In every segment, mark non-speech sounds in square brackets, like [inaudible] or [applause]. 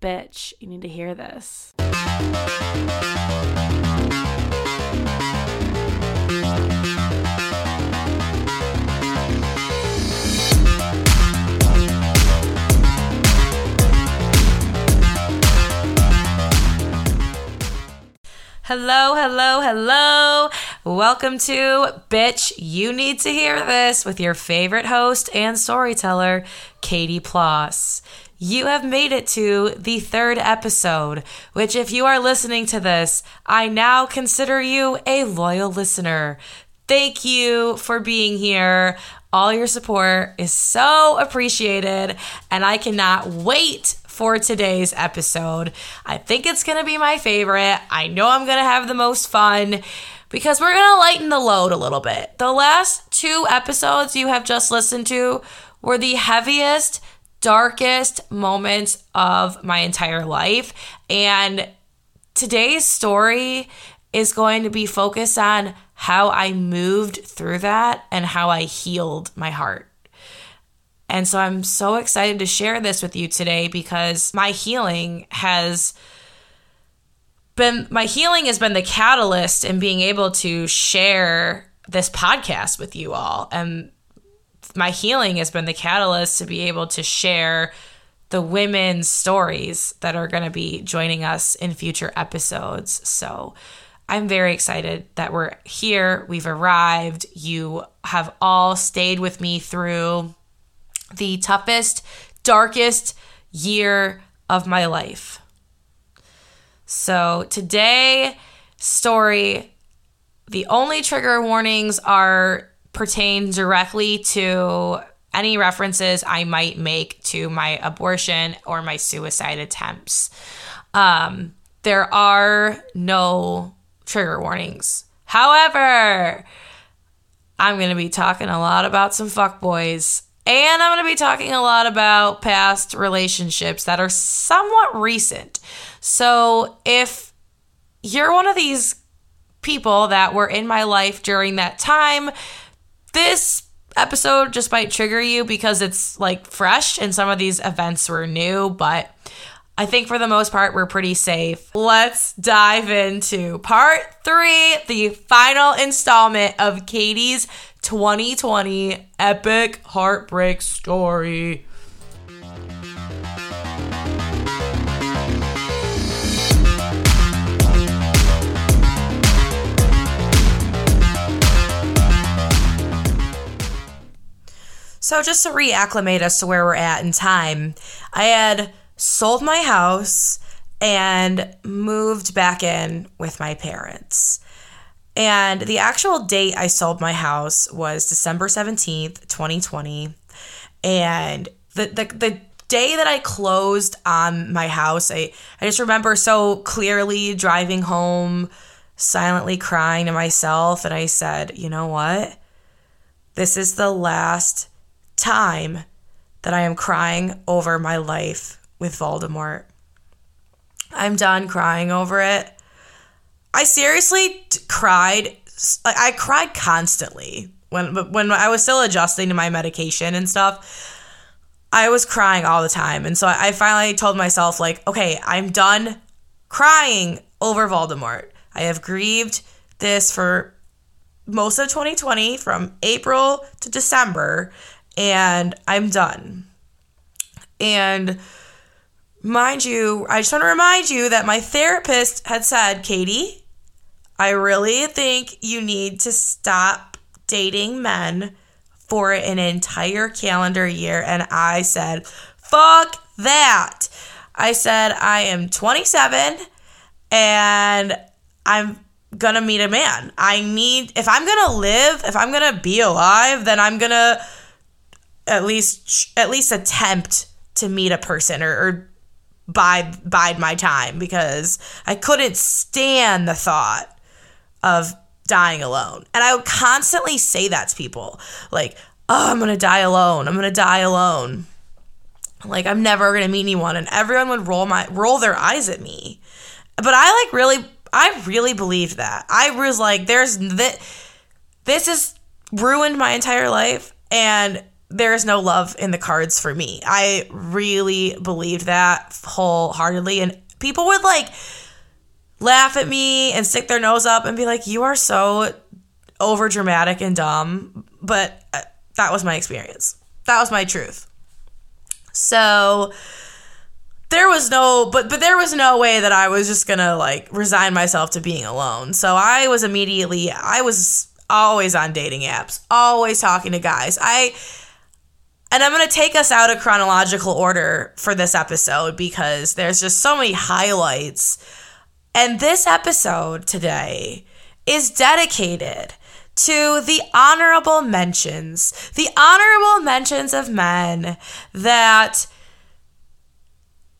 bitch, you need to hear this. Hello, hello, hello. Welcome to Bitch, You Need to Hear This with your favorite host and storyteller, Katie Ploss. You have made it to the third episode, which, if you are listening to this, I now consider you a loyal listener. Thank you for being here. All your support is so appreciated, and I cannot wait for today's episode. I think it's going to be my favorite. I know I'm going to have the most fun because we're going to lighten the load a little bit. The last two episodes you have just listened to were the heaviest, darkest moments of my entire life. And today's story is going to be focused on how I moved through that and how I healed my heart. And so I'm so excited to share this with you today because my healing has been my healing has been the catalyst in being able to share this podcast with you all. And my healing has been the catalyst to be able to share the women's stories that are going to be joining us in future episodes. So I'm very excited that we're here. We've arrived. You have all stayed with me through the toughest, darkest year of my life. So, today story the only trigger warnings are pertain directly to any references I might make to my abortion or my suicide attempts. Um, there are no trigger warnings. However, I'm going to be talking a lot about some fuckboys and I'm going to be talking a lot about past relationships that are somewhat recent. So if you're one of these people that were in my life during that time, this episode just might trigger you because it's like fresh and some of these events were new, but I think for the most part, we're pretty safe. Let's dive into part three, the final installment of Katie's 2020 epic heartbreak story. So, just to reacclimate us to where we're at in time, I had sold my house and moved back in with my parents. And the actual date I sold my house was December 17th, 2020. And the, the, the day that I closed on my house, I, I just remember so clearly driving home, silently crying to myself. And I said, you know what? This is the last time that I am crying over my life with Voldemort. I'm done crying over it. I seriously t- cried. I cried constantly when when I was still adjusting to my medication and stuff. I was crying all the time, and so I finally told myself, like, okay, I'm done crying over Voldemort. I have grieved this for most of 2020, from April to December, and I'm done. And mind you, I just want to remind you that my therapist had said, Katie, I really think you need to stop dating men for an entire calendar year. And I said, fuck that. I said, I am 27 and I'm gonna meet a man. I need, if I'm gonna live, if I'm gonna be alive, then I'm gonna at least, at least attempt to meet a person or, or bide, bide my time because I couldn't stand the thought of dying alone. And I would constantly say that to people like, oh, I'm to die alone. I'm to die alone. Like I'm never to meet anyone and everyone would roll my roll their eyes at me. But I like really I really believed that. I was like there's that this has ruined my entire life and there is no love in the cards for me. I really believed that wholeheartedly. And people would like laugh at me and stick their nose up and be like, you are so over dramatic and dumb. But uh, that was my experience. That was my truth. So there was no but but there was no way that I was just going to like resign myself to being alone. So I was immediately I was always on dating apps, always talking to guys. I and I'm going to take us out of chronological order for this episode because there's just so many highlights. And this episode today is dedicated to the honorable mentions, the honorable mentions of men that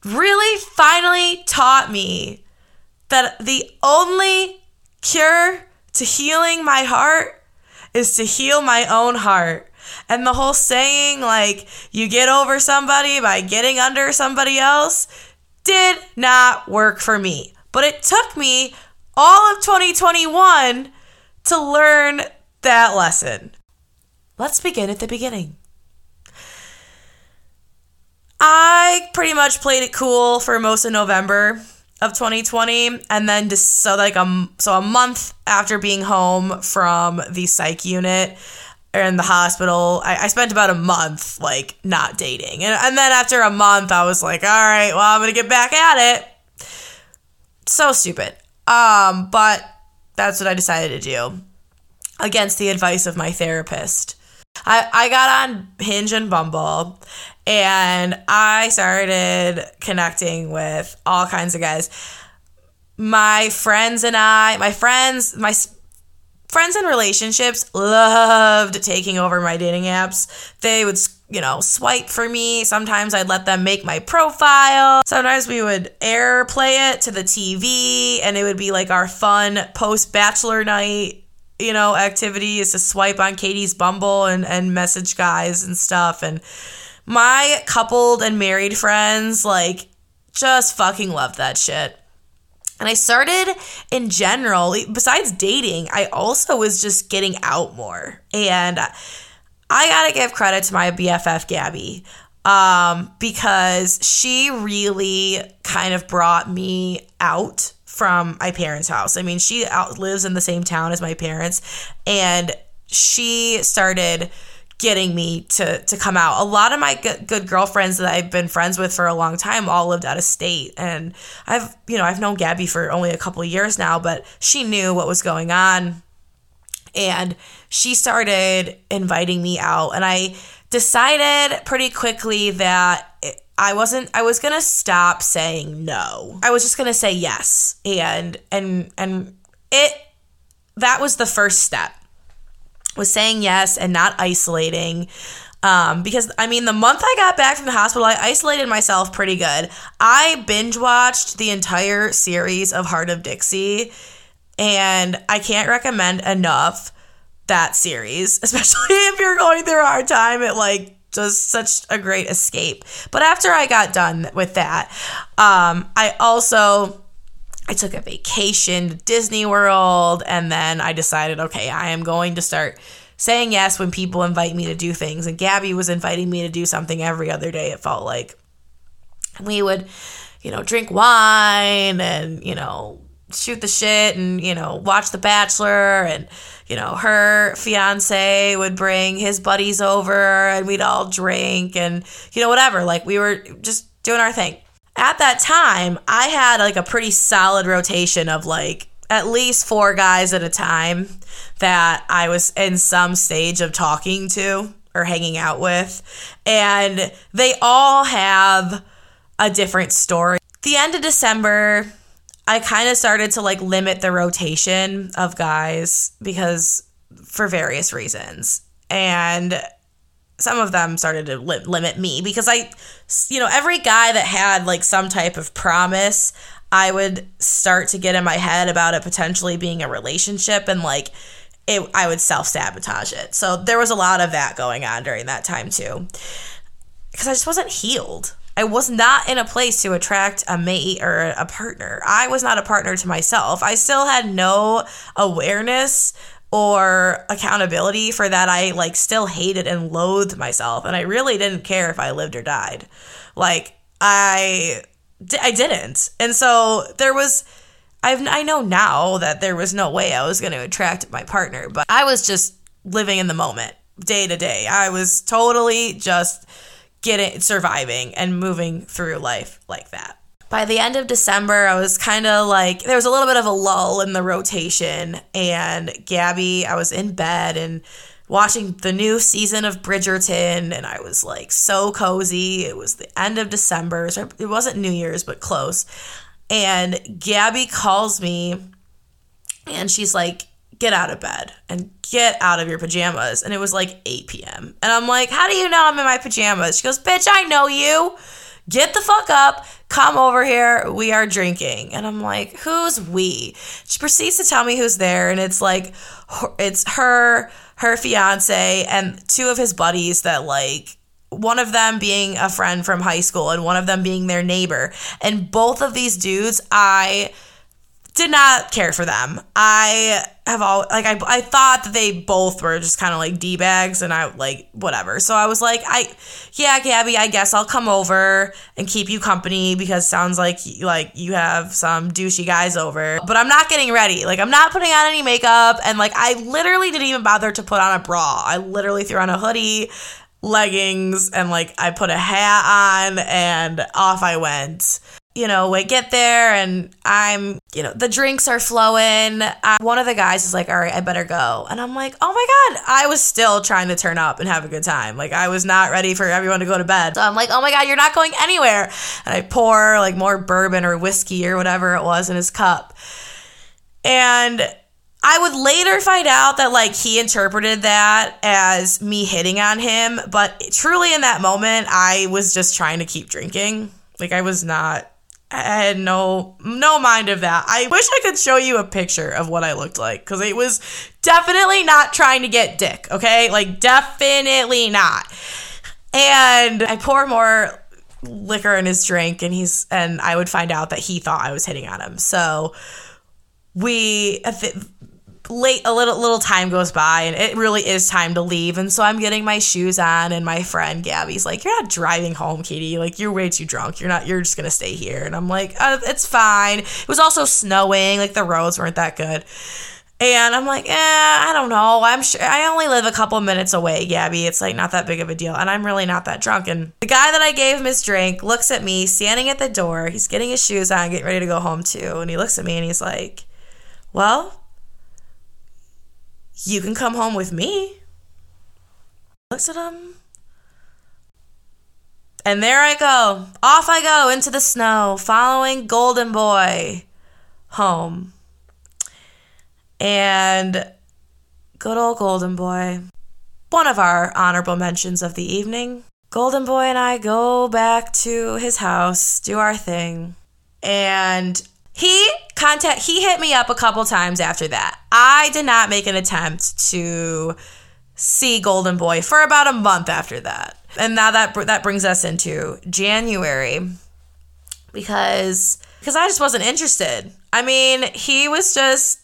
really finally taught me that the only cure to healing my heart is to heal my own heart. And the whole saying, like, you get over somebody by getting under somebody else, did not work for me. But it took me all of 2021 to learn that lesson. Let's begin at the beginning. I pretty much played it cool for most of November of 2020 and then just so like a so a month after being home from the psych unit in the hospital. I, I spent about a month like not dating. And, and then after a month i was like all right well i'm gonna get back at it. So stupid. Um but that's what i decided to do against the advice of my therapist. I, I got on Hinge and Bumble and I started connecting with all kinds of guys. My friends and I, my friends, my friends and relationships loved taking over my dating apps. They would, you know, swipe for me. Sometimes I'd let them make my profile. Sometimes we would airplay it to the TV and it would be like our fun post bachelor night you know, activity is to swipe on Katie's Bumble and, and message guys and stuff. And my coupled and married friends, like, just fucking love that shit. And I started in general, besides dating, I also was just getting out more. And I gotta give credit to my BFF, Gabby, um, because she really kind of brought me out from my parents' house. I mean, she out, lives in the same town as my parents, and she started getting me to to come out. A lot of my good, good girlfriends that I've been friends with for a long time all lived out of state, and I've you know I've known Gabby for only a couple years now, but she knew what was going on, and she started inviting me out, and I decided pretty quickly that I wasn't I was going to stop saying no. I was just going to say yes. And and and it that was the first step. Was saying yes and not isolating. Um, because I mean, the month I got back from the hospital, I isolated myself pretty good. I binge watched the entire series of Hart of Dixie, and I can't recommend enough that series, [laughs] especially if you're going through a hard time. It like just such a great escape. But after I got done with that, um, I also I took a vacation to Disney World, and then I decided, okay, I am going to start saying yes when people invite me to do things. And Gabby was inviting me to do something every other day. It felt like we would, you know, drink wine and you know shoot the shit and you know watch The Bachelor and you know, her fiance would bring his buddies over and we'd all drink and, you know, whatever. Like we were just doing our thing. At that time, I had like a pretty solid rotation of like at least four guys at a time that I was in some stage of talking to or hanging out with. And they all have a different story. The end of December, I kind of started to like limit the rotation of guys because for various reasons. And some of them started to li- limit me because I, you know, every guy that had like some type of promise, I would start to get in my head about it potentially being a relationship and like it, I would self sabotage it. So there was a lot of that going on during that time too. Because I just wasn't healed. I was not in a place to attract a mate or a partner. I was not a partner to myself. I still had no awareness or accountability for that I like still hated and loathed myself and I really didn't care if I lived or died. Like I I didn't. And so there was I've, I know now that there was no way I was going to attract my partner, but I was just living in the moment day to day. I was totally just getting surviving and moving through life like that. By the end of December, I was kind of like there was a little bit of a lull in the rotation and Gabby, I was in bed and watching the new season of Bridgerton and I was like so cozy. It was the end of December. So it wasn't New Year's, but close. And Gabby calls me and she's like, get out of bed and get out of your pajamas. And it was like 8 p.m. And I'm like, how do you know I'm in my pajamas? She goes, bitch, I know you. Get the fuck up. Come over here. We are drinking. And I'm like, who's we? She proceeds to tell me who's there. And it's like, it's her, her fiance, and two of his buddies that like one of them being a friend from high school and one of them being their neighbor. And both of these dudes, I did not care for them. I have all like I, I thought that they both were just kind of like d bags, and I like whatever. So I was like, I yeah, Gabby, I guess I'll come over and keep you company because sounds like like you have some douchey guys over. But I'm not getting ready. Like I'm not putting on any makeup, and like I literally didn't even bother to put on a bra. I literally threw on a hoodie leggings and like I put a hat on and off I went. You know, we get there and I'm, you know, the drinks are flowing. I, one of the guys is like, all right, I better go. And I'm like, oh my God. I was still trying to turn up and have a good time. Like, I was not ready for everyone to go to bed. So I'm like, oh my God, you're not going anywhere. And I pour like more bourbon or whiskey or whatever it was in his cup. And I would later find out that like he interpreted that as me hitting on him, but truly in that moment I was just trying to keep drinking. Like I was not I had no no mind of that. I wish I could show you a picture of what I looked like cuz it was definitely not trying to get dick, okay? Like definitely not. And I pour more liquor in his drink and he's and I would find out that he thought I was hitting on him. So we late a little little time goes by and it really is time to leave. And so i'm getting my shoes on and my friend gabby's like you're not driving home katie. Like you're way too drunk. You're not you're just gonna stay here. And i'm like uh, it's fine. It was also snowing. Like the roads weren't that good. And i'm like eh i don't know. I'm sure i only live a couple minutes away gabby. It's like not that big of a deal. And i'm really not that drunk. And the guy that i gave him his drink looks at me standing at the door. He's getting his shoes on getting ready to go home too. And he looks at me and he's like well you can come home with me. Looks at him. And there I go. Off I go into the snow, following Golden Boy home. And good old Golden Boy. One of our honorable mentions of the evening. Golden Boy and I go back to his house, do our thing. And he contact he hit me up a couple times after that. I did not make an attempt to see Golden Boy for about a month after that. And now that that brings us into January because because I just wasn't interested. I mean, he was just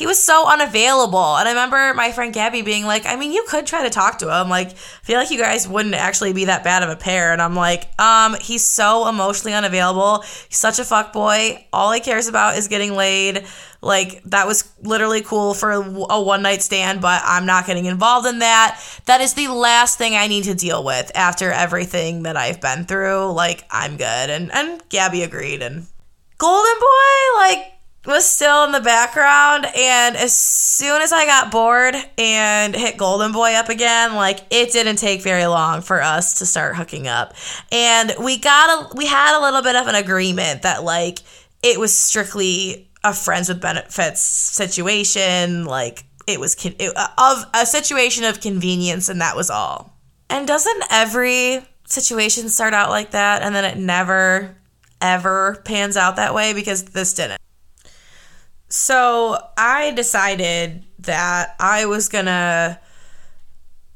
he was so unavailable. And I remember my friend Gabby being like, I mean, you could try to talk to him. Like, I feel like you guys wouldn't actually be that bad of a pair. And I'm like, um, he's so emotionally unavailable. He's such a fuck boy. All he cares about is getting laid. Like, that was literally cool for a one night stand, but I'm not getting involved in that. That is the last thing I need to deal with after everything that I've been through. Like, I'm good. And, and Gabby agreed. And Golden Boy, like, was still in the background and as soon as I got bored and hit Golden Boy up again, like it didn't take very long for us to start hooking up. And we got a we had a little bit of an agreement that like it was strictly a friends with benefits situation, like it was con- it, of a situation of convenience and that was all. And doesn't every situation start out like that and then it never ever pans out that way because this didn't. So I decided that I was gonna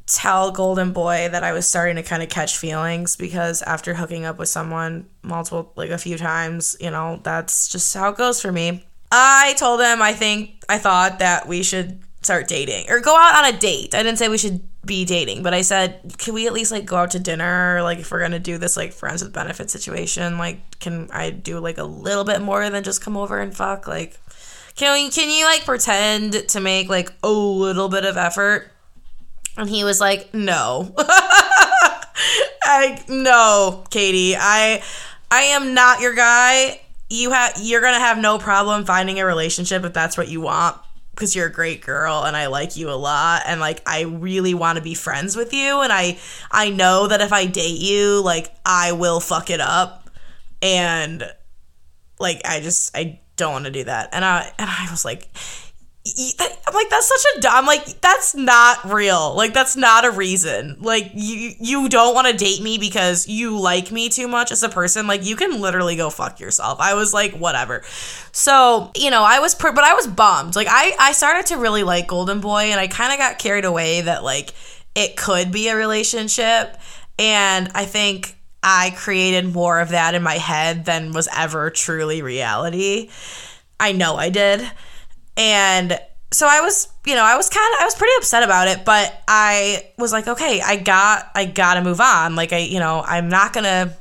tell Golden Boy that I was starting to kind of catch feelings because after hooking up with someone multiple, like a few times, you know, that's just how it goes for me. I told him I think I thought that we should start dating or go out on a date. I didn't say we should be dating, but I said, can we at least like go out to dinner? Like if we're gonna do this like friends with benefit situation, like can I do like a little bit more than just come over and fuck? Like can we, can you like pretend to make like a little bit of effort? And he was like, no. [laughs] I no, Katie. I I am not your guy. You have you're gonna have no problem finding a relationship if that's what you want because you're a great girl and I like you a lot and like I really want to be friends with you and I I know that if I date you like I will fuck it up and like I just I don't want to do that. And I and I was like I'm like that's such a dumb like that's not real. Like that's not a reason. Like you you don't want to date me because you like me too much as a person. Like you can literally go fuck yourself. I was like whatever. So you know I was but I was bummed. Like I I started to really like Golden Boy and I kind of got carried away that like it could be a relationship. And I think I created more of that in my head than was ever truly reality I know I did and so I was, you know, I was kind of, I was pretty upset about it, but I was like, okay, I got, I gotta move on. Like, I, you know, I'm not gonna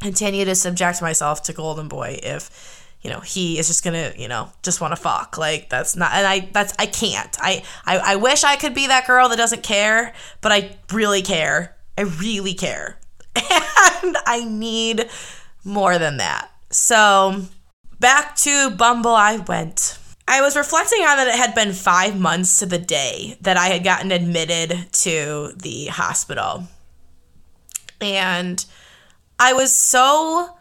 continue to subject myself to Golden Boy if, you know, he is just gonna, you know, just want to fuck. Like, that's not, and I, that's, I can't. I, I, I wish I could be that girl that doesn't care, but I really care. I really care. [laughs] And I need more than that. So, back to Bumble I went. I was reflecting on that it had been five months to the day that I had gotten admitted to the hospital. And I was so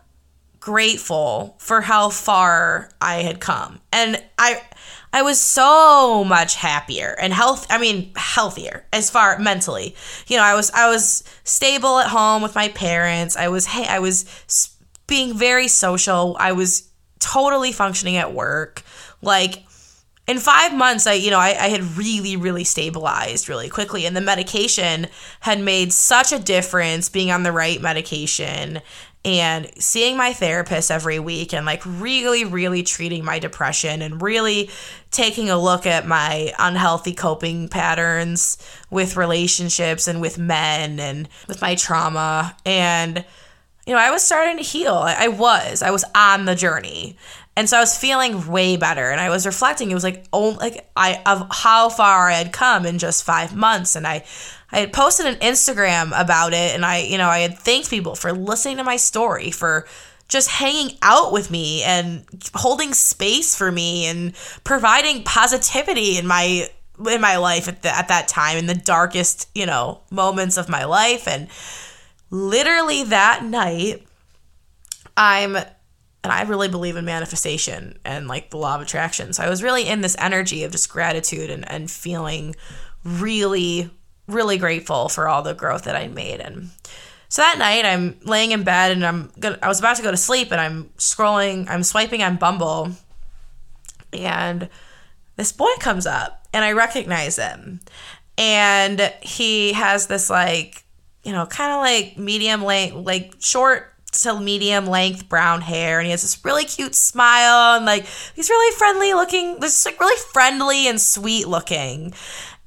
grateful for how far I had come. And I I was so much happier and health I mean healthier as far mentally. You know, I was I was stable at home with my parents. I was hey, I was being very social. I was totally functioning at work. Like in five months, I you know I, I had really really stabilized really quickly, and the medication had made such a difference. Being on the right medication and seeing my therapist every week and like really really treating my depression and really taking a look at my unhealthy coping patterns with relationships and with men and with my trauma and you know i was starting to heal i, was i was on the journey and so I was feeling way better and I was reflecting. It was like oh like I of how far I had come in just five months. And I I had posted an Instagram about it and I, you know, I had thanked people for listening to my story, for just hanging out with me and holding space for me and providing positivity in my in my life at, the, at that time in the darkest you know moments of my life and literally that night i'm and I really believe in manifestation and like the law of attraction. So I was really in this energy of just gratitude and, and feeling really, really grateful for all the growth that I made. And so that night I'm laying in bed and I'm gonna, I was about to go to sleep and I'm scrolling, I'm swiping on Bumble and this boy comes up and I recognize him. And he has this like, you know, kind of like medium length, like short to medium length brown hair and he has this really cute smile and like he's really friendly looking this like really friendly and sweet looking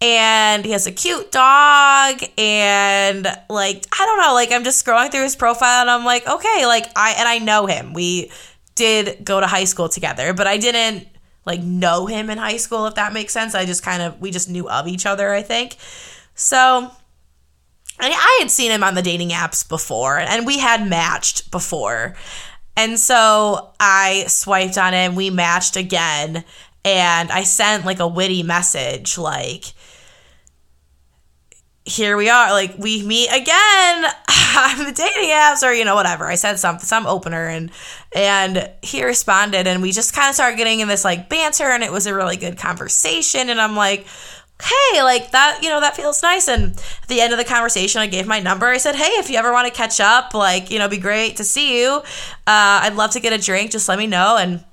and he has a cute dog and like i don't know like i'm just scrolling through his profile and i'm like okay like i and i know him. We did go to high school together but i didn't like know him in high school if that makes sense. I just kind of we just knew of each other i think. So I had seen him on the dating apps before, and we had matched before. And so I swiped on him, we matched again, and I sent like a witty message like, here we are, like we meet again on [laughs] the dating apps, or you know, whatever. I said some some opener and and he responded and we just kind of started getting in this like banter and it was a really good conversation. And I'm like, hey, like that, you know, that feels nice. And at the end of the conversation, I gave my number. I said, hey, if you ever want to catch up, like, you know, be great to see you. Uh, I'd love to get a drink. Just let me know. And,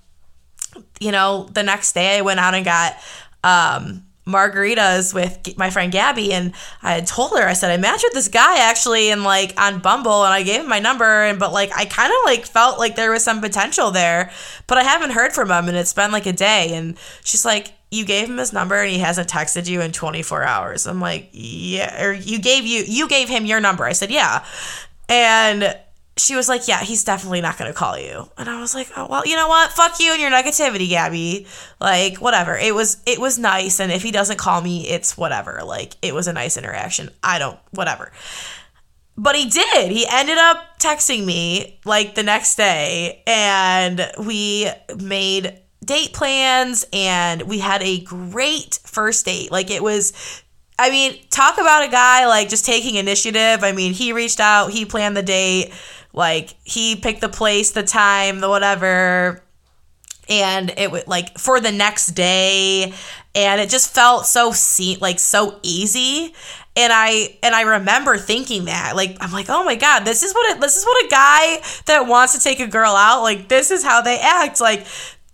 you know, the next day I went out and got, um, margaritas with my friend Gabby and I had told her I said I matched with this guy actually and like on Bumble and I gave him my number and but like I kind of like felt like there was some potential there but I haven't heard from him and it's been like a day and she's like you gave him his number and he hasn't texted you in 24 hours. I'm like, yeah, or you gave you you gave him your number. I said, yeah. And she was like, yeah, he's definitely not going to call you. And I was like, oh, well, you know what? Fuck you and your negativity, Gabby. Like, whatever. It was it was nice and if he doesn't call me, it's whatever. Like, it was a nice interaction. I don't whatever. But he did. He ended up texting me like the next day and we made date plans and we had a great first date. Like it was I mean, talk about a guy like just taking initiative. I mean, he reached out, he planned the date, like he picked the place, the time, the whatever. And it was like for the next day. And it just felt so se- like so easy. And I and I remember thinking that like I'm like oh my god this is what this is what a guy that wants to take a girl out like this is how they act. Like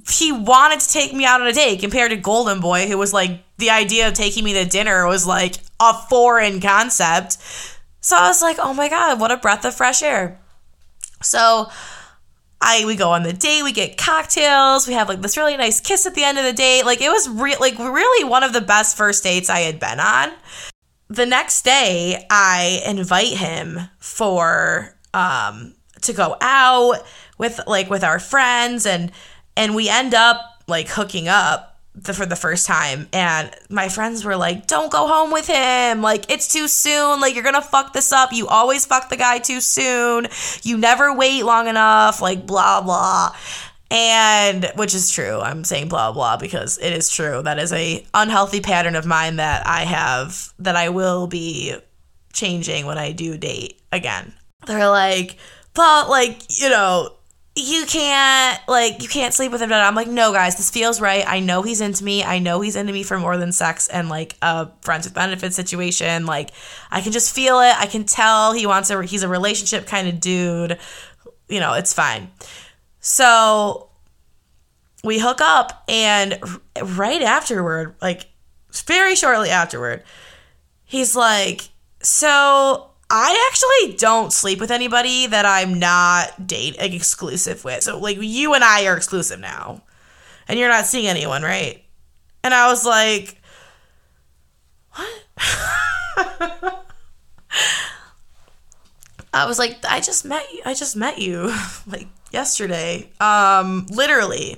he wanted to take me out on a date compared to Golden Boy who was like the idea of taking me to dinner was like a foreign concept. So I was like oh my god what a breath of fresh air so I we go on the date, we get cocktails, we have like this really nice kiss at the end of the date. Like it was re- like really one of the best first dates I had been on the next day I invite him for um to go out with like with our friends and and we end up like hooking up the, for the first time. And my friends were like don't go home with him. Like it's too soon. Like you're gonna fuck this up. You always fuck the guy too soon. You never wait long enough. Like blah blah. And which is true. I'm saying blah blah because it is true. That is a unhealthy pattern of mine that i have that i will be changing when i do date again. They're like but like you know you can't like you can't sleep with him. I'm like no guys this feels right. I know he's into me. I know he's into me for more than sex and like a friends with benefits situation. Like i can just feel it. I can tell he wants a he's a relationship kind of dude. You know it's fine. So we hook up, and right afterward, like very shortly afterward, he's like, So I actually don't sleep with anybody that I'm not date like, exclusive with. So like you and I are exclusive now. And you're not seeing anyone, right? And I was like, What? [laughs] I was like, I just met you. I just met you. [laughs] like yesterday. Um, literally.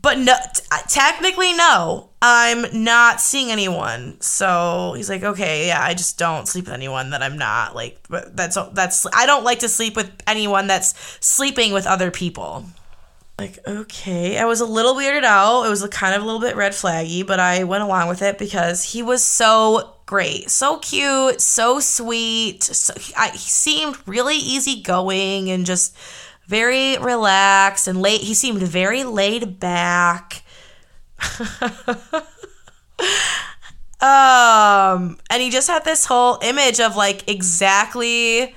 But no, t- uh, technically, no. I'm not seeing anyone. So he's like, okay, yeah, I just don't sleep with anyone that I'm not like. That's that's. I don't like to sleep with anyone that's sleeping with other people. Like, okay, I was a little weirded out. It was kind of a little bit red flaggy, but I went along with it because he was so great, so cute, so sweet. So, I, he seemed really easygoing and just very relaxed and late. He seemed very laid back. [laughs] um, and he just had this whole image of like exactly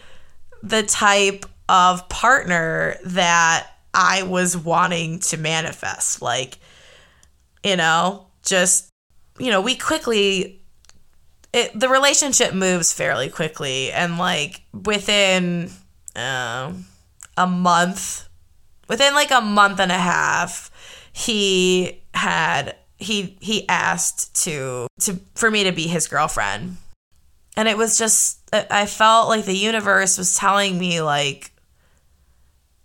the type of partner that I was wanting to manifest. Like, you know, just, you know, we quickly, it, the relationship moves fairly quickly. And like within, um, a month, within like a month and a half, he had he he asked to to for me to be his girlfriend. And it was just I felt like the universe was telling me like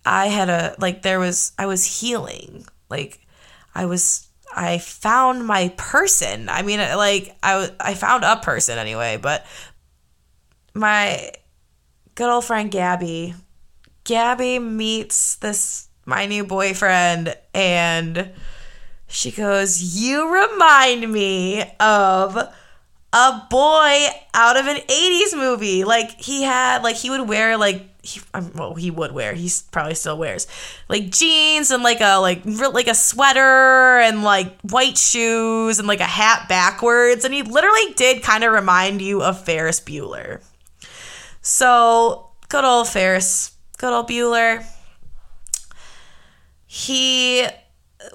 I had a like there was I was healing. Like I was I found my person. I mean like I I found a person anyway, but my good old friend Gabby Gabby meets this my new boyfriend and she goes, "You remind me of a boy out of an 80s movie. Like he had like he would wear like he, um, well he would wear he probably still wears like jeans and like a like like a sweater and like white shoes and like a hat backwards and he literally did kind of remind you of Ferris Bueller. So good old Ferris good old Bueller. He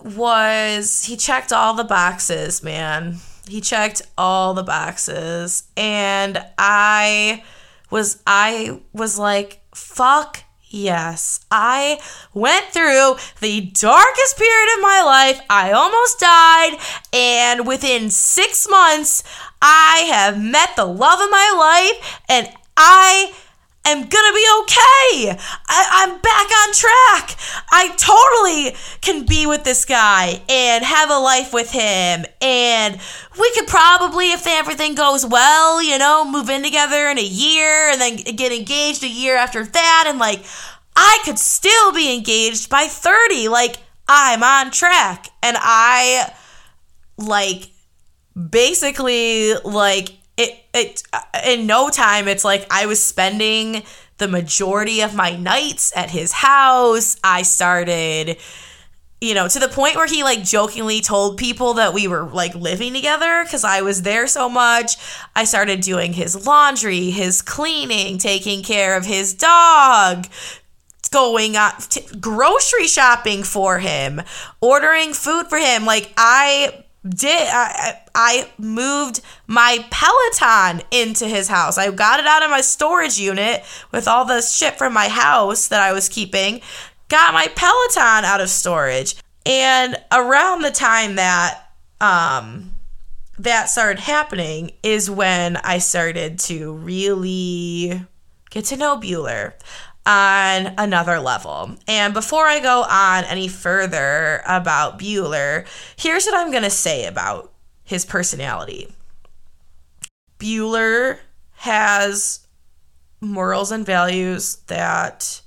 was, he checked all the boxes, man. He checked all the boxes. And I was, I was like, fuck Yes, I went through the darkest period of my life. I almost died, and within six months, I have met the love of my life, and I am gonna be okay. I, am back on track. I totally can be with this guy and have a life with him. And we could probably, if everything goes well, you know, move in together in a year and then get engaged a year after that. And like, I could still be engaged by 30. Like, I'm on track. And I, like, basically, like, it it uh, in no time it's like I was spending the majority of my nights at his house. I started you know, to the point where he like jokingly told people that we were like living together because I was there so much. I started doing his laundry, his cleaning, taking care of his dog, going grocery shopping for him, ordering food for him. Like, I did I, I moved my Peloton into his house. I got it out of my storage unit with all the shit from my house that I was keeping. Got my Peloton out of storage. And around the time that um that started happening is when I started to really get to know Bueller on another level. And before I go on any further about Bueller, here's what I'm going to say about his personality. Bueller has morals and values that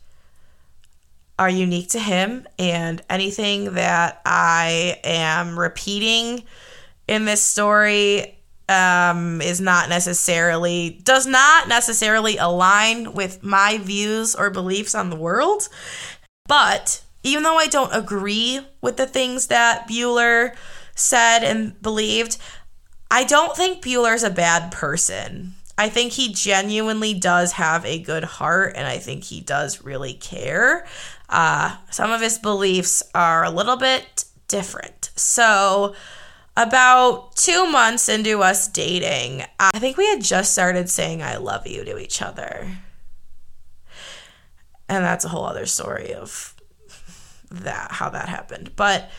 are unique to him, and anything that I am repeating in this story um, is not necessarily does not necessarily align with my views or beliefs on the world. But even though I don't agree with the things that Bueller said and believed, I don't think Bueller's a bad person. I think he genuinely does have a good heart and I think he does really care. Uh, some of his beliefs are a little bit different. So, about two months into us dating, I think we had just started saying I love you to each other. And that's a whole other story of that how that happened. But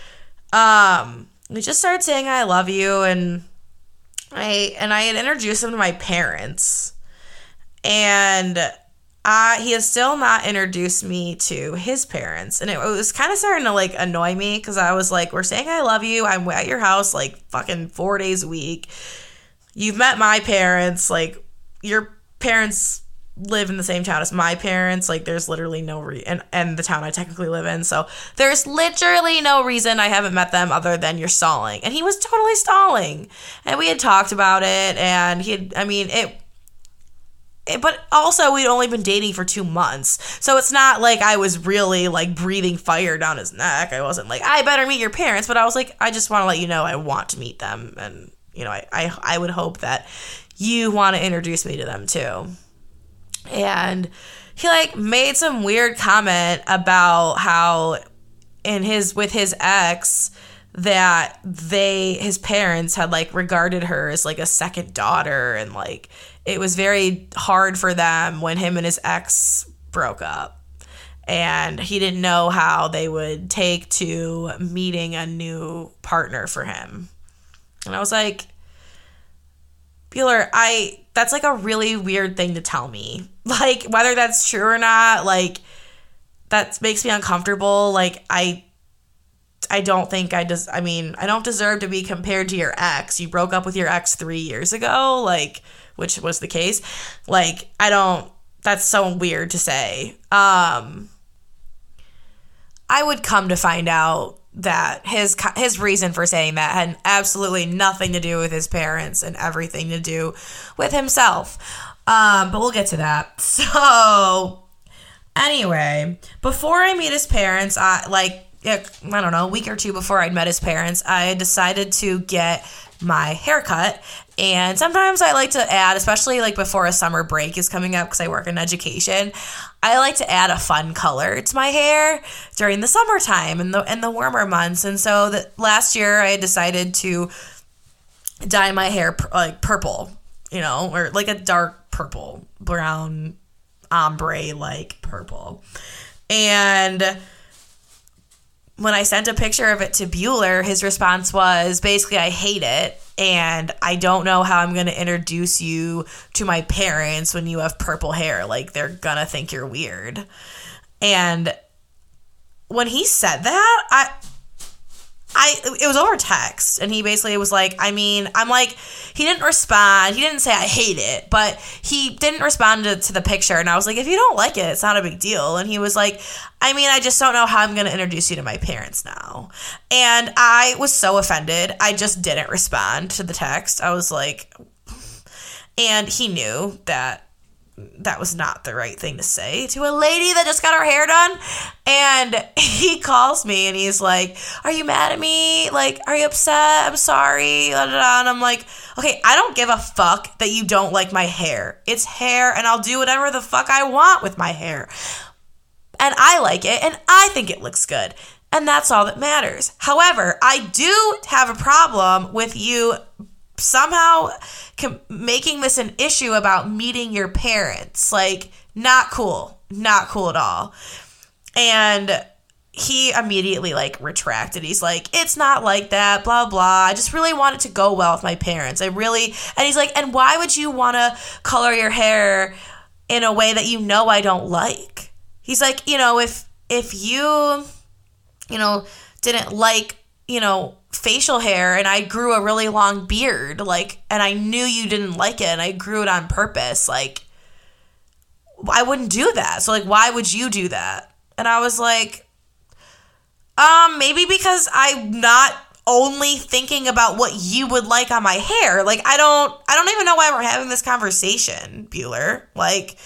um we just started saying I love you and I and I had introduced him to my parents. And he has still not introduced me to his parents. And it, was kind of starting to like annoy me because I was like, we're saying I love you. I'm at your house like fucking four days a week. You've met my parents. Like, your parents live in the same town as my parents. Like, there's literally no re and, and the town I technically live in. So there's literally no reason I haven't met them other than you're stalling. And he was totally stalling. And we had talked about it. And he had, I mean, it, Eh, but also we'd only been dating for two months. So it's not like i was really like breathing fire down his neck. I wasn't like i better meet your parents but i was like i just want to let you know i want to meet them. And you know i i, I would hope that you want to introduce me to them too. And he like made some weird comment about how in his with his ex that they his parents had like regarded her as like a second daughter and like it was very hard for them when him and his ex broke up. And he didn't know how they would take to meeting a new partner for him. And I was like, Bueller, I that's like a really weird thing to tell me. [laughs] Like whether that's true or not, like that makes me uncomfortable. Like I I don't think I just I mean, I don't deserve to be compared to your ex. You broke up with your ex 3 years ago. Like which was the case. Like, I don't, that's so weird to say. Um, I would come to find out that his his reason for saying that had absolutely nothing to do with his parents and everything to do with himself. Um, but we'll get to that. [laughs] So anyway, before I meet his parents, I like I don't know, a week or two before I'd met his parents, I decided to get my haircut. And sometimes I like to add, especially like before a summer break is coming up because I work in education, I like to add a fun color to my hair during the summertime and the and the warmer months. And so that last year I decided to dye my hair like purple, you know, or like a dark purple, brown, ombre like purple. And when I sent a picture of it to Bueller, his response was basically, I hate it. And I don't know how I'm going to introduce you to my parents when you have purple hair. Like, they're going to think you're weird. And when he said that, I I it was over text and he basically was like, I mean, I'm like he didn't respond. He didn't say I hate it, but he didn't respond to, to the picture and I was like, if you don't like it, it's not a big deal. And he was like, I mean, I just don't know how I'm going to introduce you to my parents now. And I was so offended. I just didn't respond to the text. I was like and he knew that that was not the right thing to say to a lady that just got her hair done. And [laughs] he calls me and he's like, Are you mad at me? Like, are you upset? I'm sorry. And I'm like, Okay, I don't give a fuck that you don't like my hair. It's hair, and I'll do whatever the fuck I want with my hair. And I like it, and I think it looks good. And that's all that matters. However, I do have a problem with you somehow com- making this an issue about meeting your parents. Like, not cool. Not cool at all. And he immediately like retracted. He's like, it's not like that, blah, blah. I just really want it to go well with my parents. I really, and he's like, and why would you want to color your hair in a way that you know I don't like? He's like, you know, if, if you, you know, didn't like, you know, facial hair and I grew a really long beard, like, and I knew you didn't like it and I grew it on purpose, like, I wouldn't do that. So, like, why would you do that? And I was like, um, maybe because I'm not only thinking about what you would like on my hair. Like, I don't, I don't even know why we're having this conversation, Bueller. Like,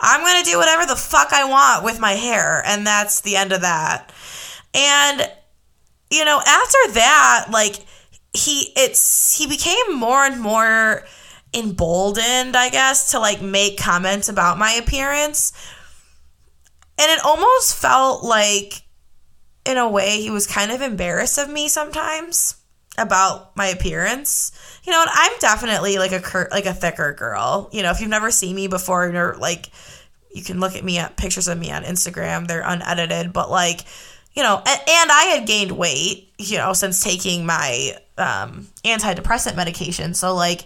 I'm gonna do whatever the fuck I want with my hair, and that's the end of that. And you know, after that, like he it's he became more and more emboldened, I guess, to like make comments about my appearance. And it almost felt like in a way he was kind of embarrassed of me sometimes about my appearance. You know, and I'm definitely like a cur- like a thicker girl. You know, if you've never seen me before, you're like you can look at me at pictures of me on Instagram. They're unedited, but like you know, and, and I had gained weight, you know, since taking my um, antidepressant medication. So, like,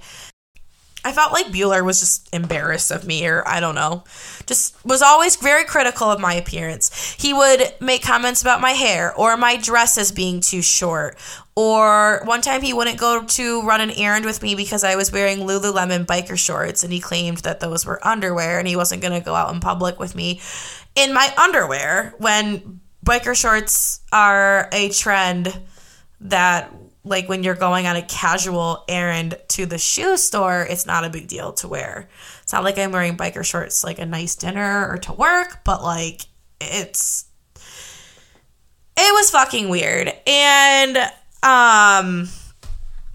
I felt like Bueller was just embarrassed of me, or I don't know, just was always very critical of my appearance. He would make comments about my hair or my dresses being too short. Or one time he wouldn't go to run an errand with me because I was wearing Lululemon biker shorts and he claimed that those were underwear and he wasn't going to go out in public with me in my underwear when biker shorts are a trend that like when you're going on a casual errand to the shoe store, it's not a big deal to wear. It's not like I'm wearing biker shorts like a nice dinner or to work, but like it's it was fucking weird. And um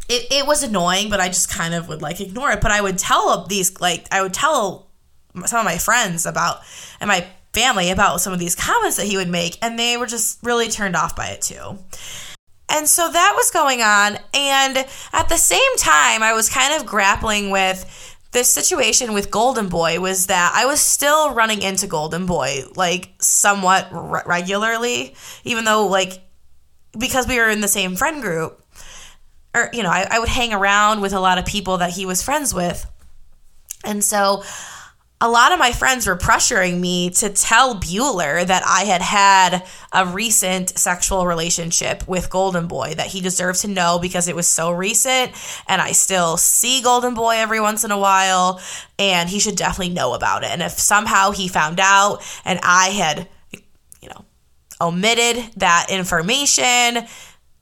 it, it was annoying, but I just kind of would like ignore it. But I would tell these like I would tell some of my friends about and my family about some of these comments that he would make, and they were just really turned off by it too. And so that was going on. And at the same time, I was kind of grappling with this situation with Golden Boy was that I was still running into Golden Boy like somewhat re- regularly, even though, like, because we were in the same friend group, or, you know, I, I would hang around with a lot of people that he was friends with. And so a lot of my friends were pressuring me to tell Bueller that I had had a recent sexual relationship with Golden Boy, that he deserved to know because it was so recent and I still see Golden Boy every once in a while and he should definitely know about it. And if somehow he found out and I had, you know, omitted that information,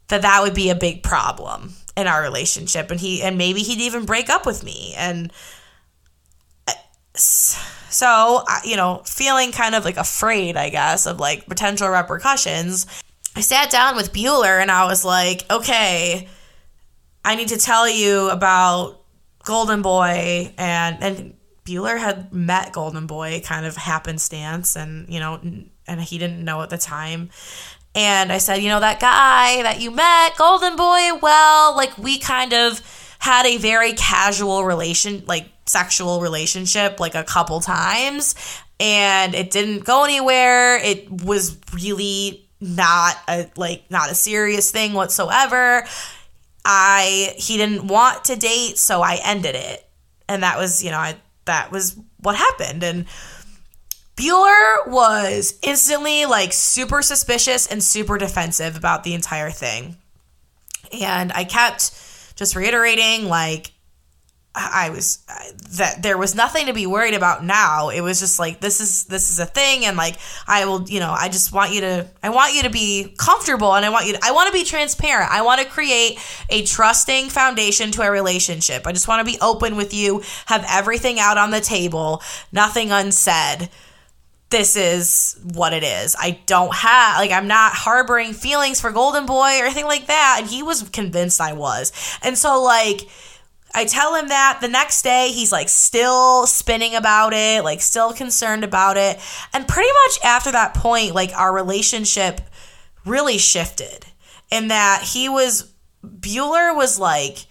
that that would be a big problem in our relationship and he and maybe he'd even break up with me and so, you know, feeling kind of like afraid, I guess, of like potential repercussions, I sat down with Bueller and I was like, okay, I need to tell you about Golden Boy and and Bueller had met Golden Boy kind of happenstance and you know and he didn't know at the time. And I said, you know, that guy that you met, Golden Boy, well, like we kind of had a very casual relation like sexual relationship like a couple times and it didn't go anywhere. It was really not a like not a serious thing whatsoever. I he didn't want to date, so I ended it. And that was, you know, I that was what happened and Bueller was instantly like super suspicious and super defensive about the entire thing. And I kept just reiterating like I was that there was nothing to be worried about now. It was just like this is this is a thing and like I will, you know, I just want you to I want you to be comfortable and I want you to I want to be transparent. I want to create a trusting foundation to a relationship. I just want to be open with you, have everything out on the table, nothing unsaid this is what it is. I don't have like I'm not harboring feelings for Golden Boy or anything like that and he was convinced I was. And so like I tell him that the next day he's like still spinning about it, like still concerned about it. And pretty much after that point, like our relationship really shifted in that he was, Bueller was like,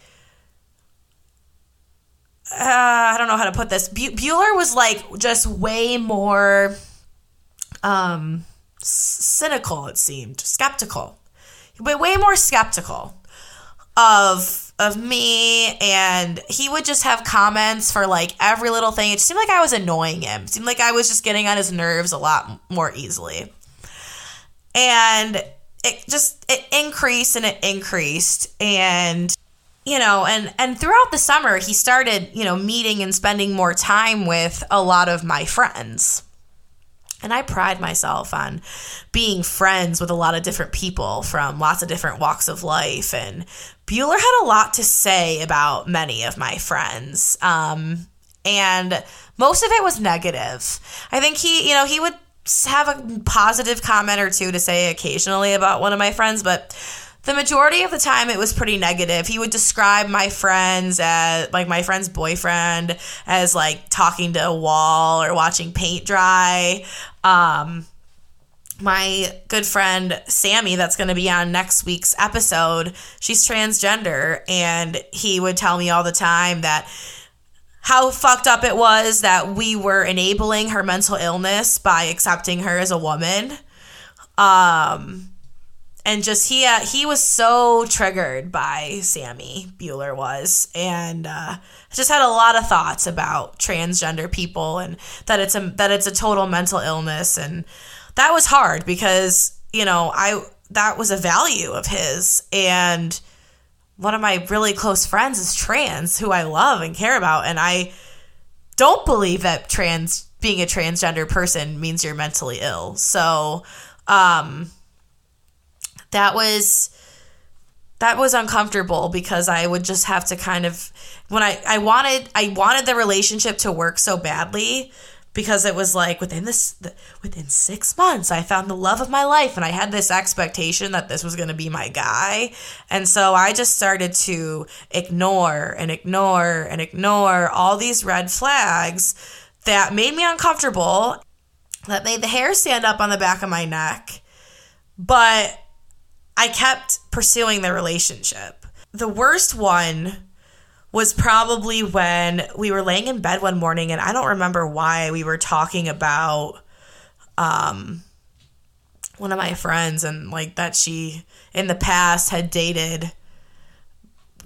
uh, I don't know how to put this. Bueller was like just way more um, cynical, it seemed, skeptical, but way more skeptical of of me and he would just have comments for like every little thing. It seemed like I was annoying him. It seemed like I was just getting on his nerves a lot more easily. And it just it increased and it increased and you know and and throughout the summer he started you know meeting and spending more time with a lot of my friends and I pride myself on being friends with a lot of different people from lots of different walks of life. And Bueller had a lot to say about many of my friends. Um, and most of it was negative. I think he, you know, he would have a positive comment or two to say occasionally about one of my friends, but the majority of the time it was pretty negative. He would describe my friends as like my friend's boyfriend as like talking to a wall or watching paint dry. Um my good friend Sammy, that's going to be on next week's episode, she's transgender, and he would tell me all the time that how fucked up it was that we were enabling her mental illness by accepting her as a woman. Um, and just he uh, he was so triggered by Sammy Bueller was, and uh, just had a lot of thoughts about transgender people and that it's a that it's a total mental illness, and that was hard because you know I that was a value of his, and one of my really close friends is trans, who I love and care about, and I don't believe that trans being a transgender person means you're mentally ill, so. Um, that was that was uncomfortable because I would just have to kind of when I I wanted I wanted the relationship to work so badly because it was like within this within 6 months I found the love of my life and I had this expectation that this was going to be my guy. And so I just started to ignore and ignore and ignore all these red flags that made me uncomfortable that made the hair stand up on the back of my neck. But I kept pursuing the relationship. The worst one was probably when we were laying in bed one morning and I don't remember why we were talking about um one of my friends and like that she in the past had dated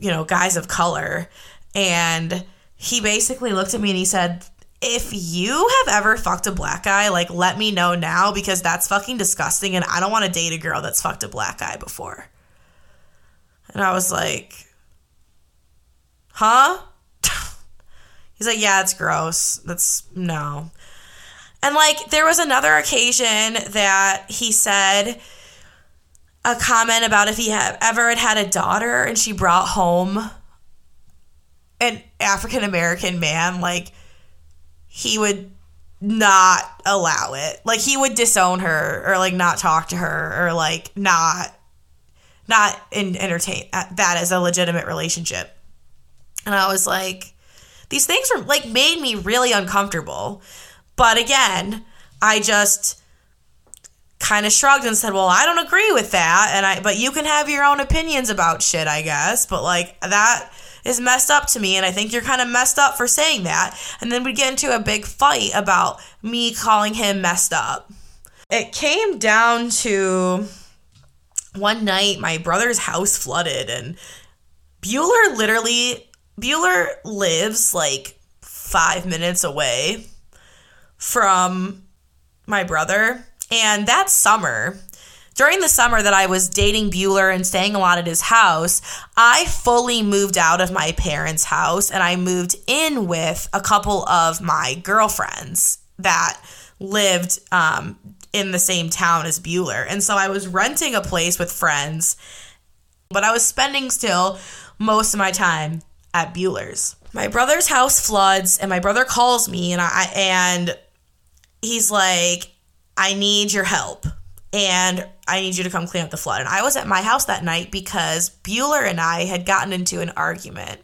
you know guys of color and he basically looked at me and he said if you have ever fucked a black guy, like let me know now because that's fucking disgusting and I don't want to date a girl that's fucked a black guy before. And I was like, huh? [laughs] He's like, yeah, it's gross. That's no. And like, there was another occasion that he said a comment about if he had ever had had a daughter and she brought home an African American man, like, he would not allow it. Like he would disown her or like not talk to her or like not not in, entertain uh, that as a legitimate relationship. And I was like these things were like made me really uncomfortable. But again, I just kind of shrugged and said, "Well, I don't agree with that." And I but you can have your own opinions about shit, I guess. But like that is messed up to me, and I think you're kind of messed up for saying that. And then we get into a big fight about me calling him messed up. It came down to one night my brother's house flooded, and Bueller literally, Bueller lives like five minutes away from my brother. And that summer, during the summer that I was dating Bueller and staying a lot at his house, I fully moved out of my parents' house and I moved in with a couple of my girlfriends that lived um, in the same town as Bueller. And so I was renting a place with friends, but I was spending still most of my time at Bueller's. My brother's house floods and my brother calls me and I and he's like I need your help and I need you to come clean up the flood. And I was at my house that night because Bueller and I had gotten into an argument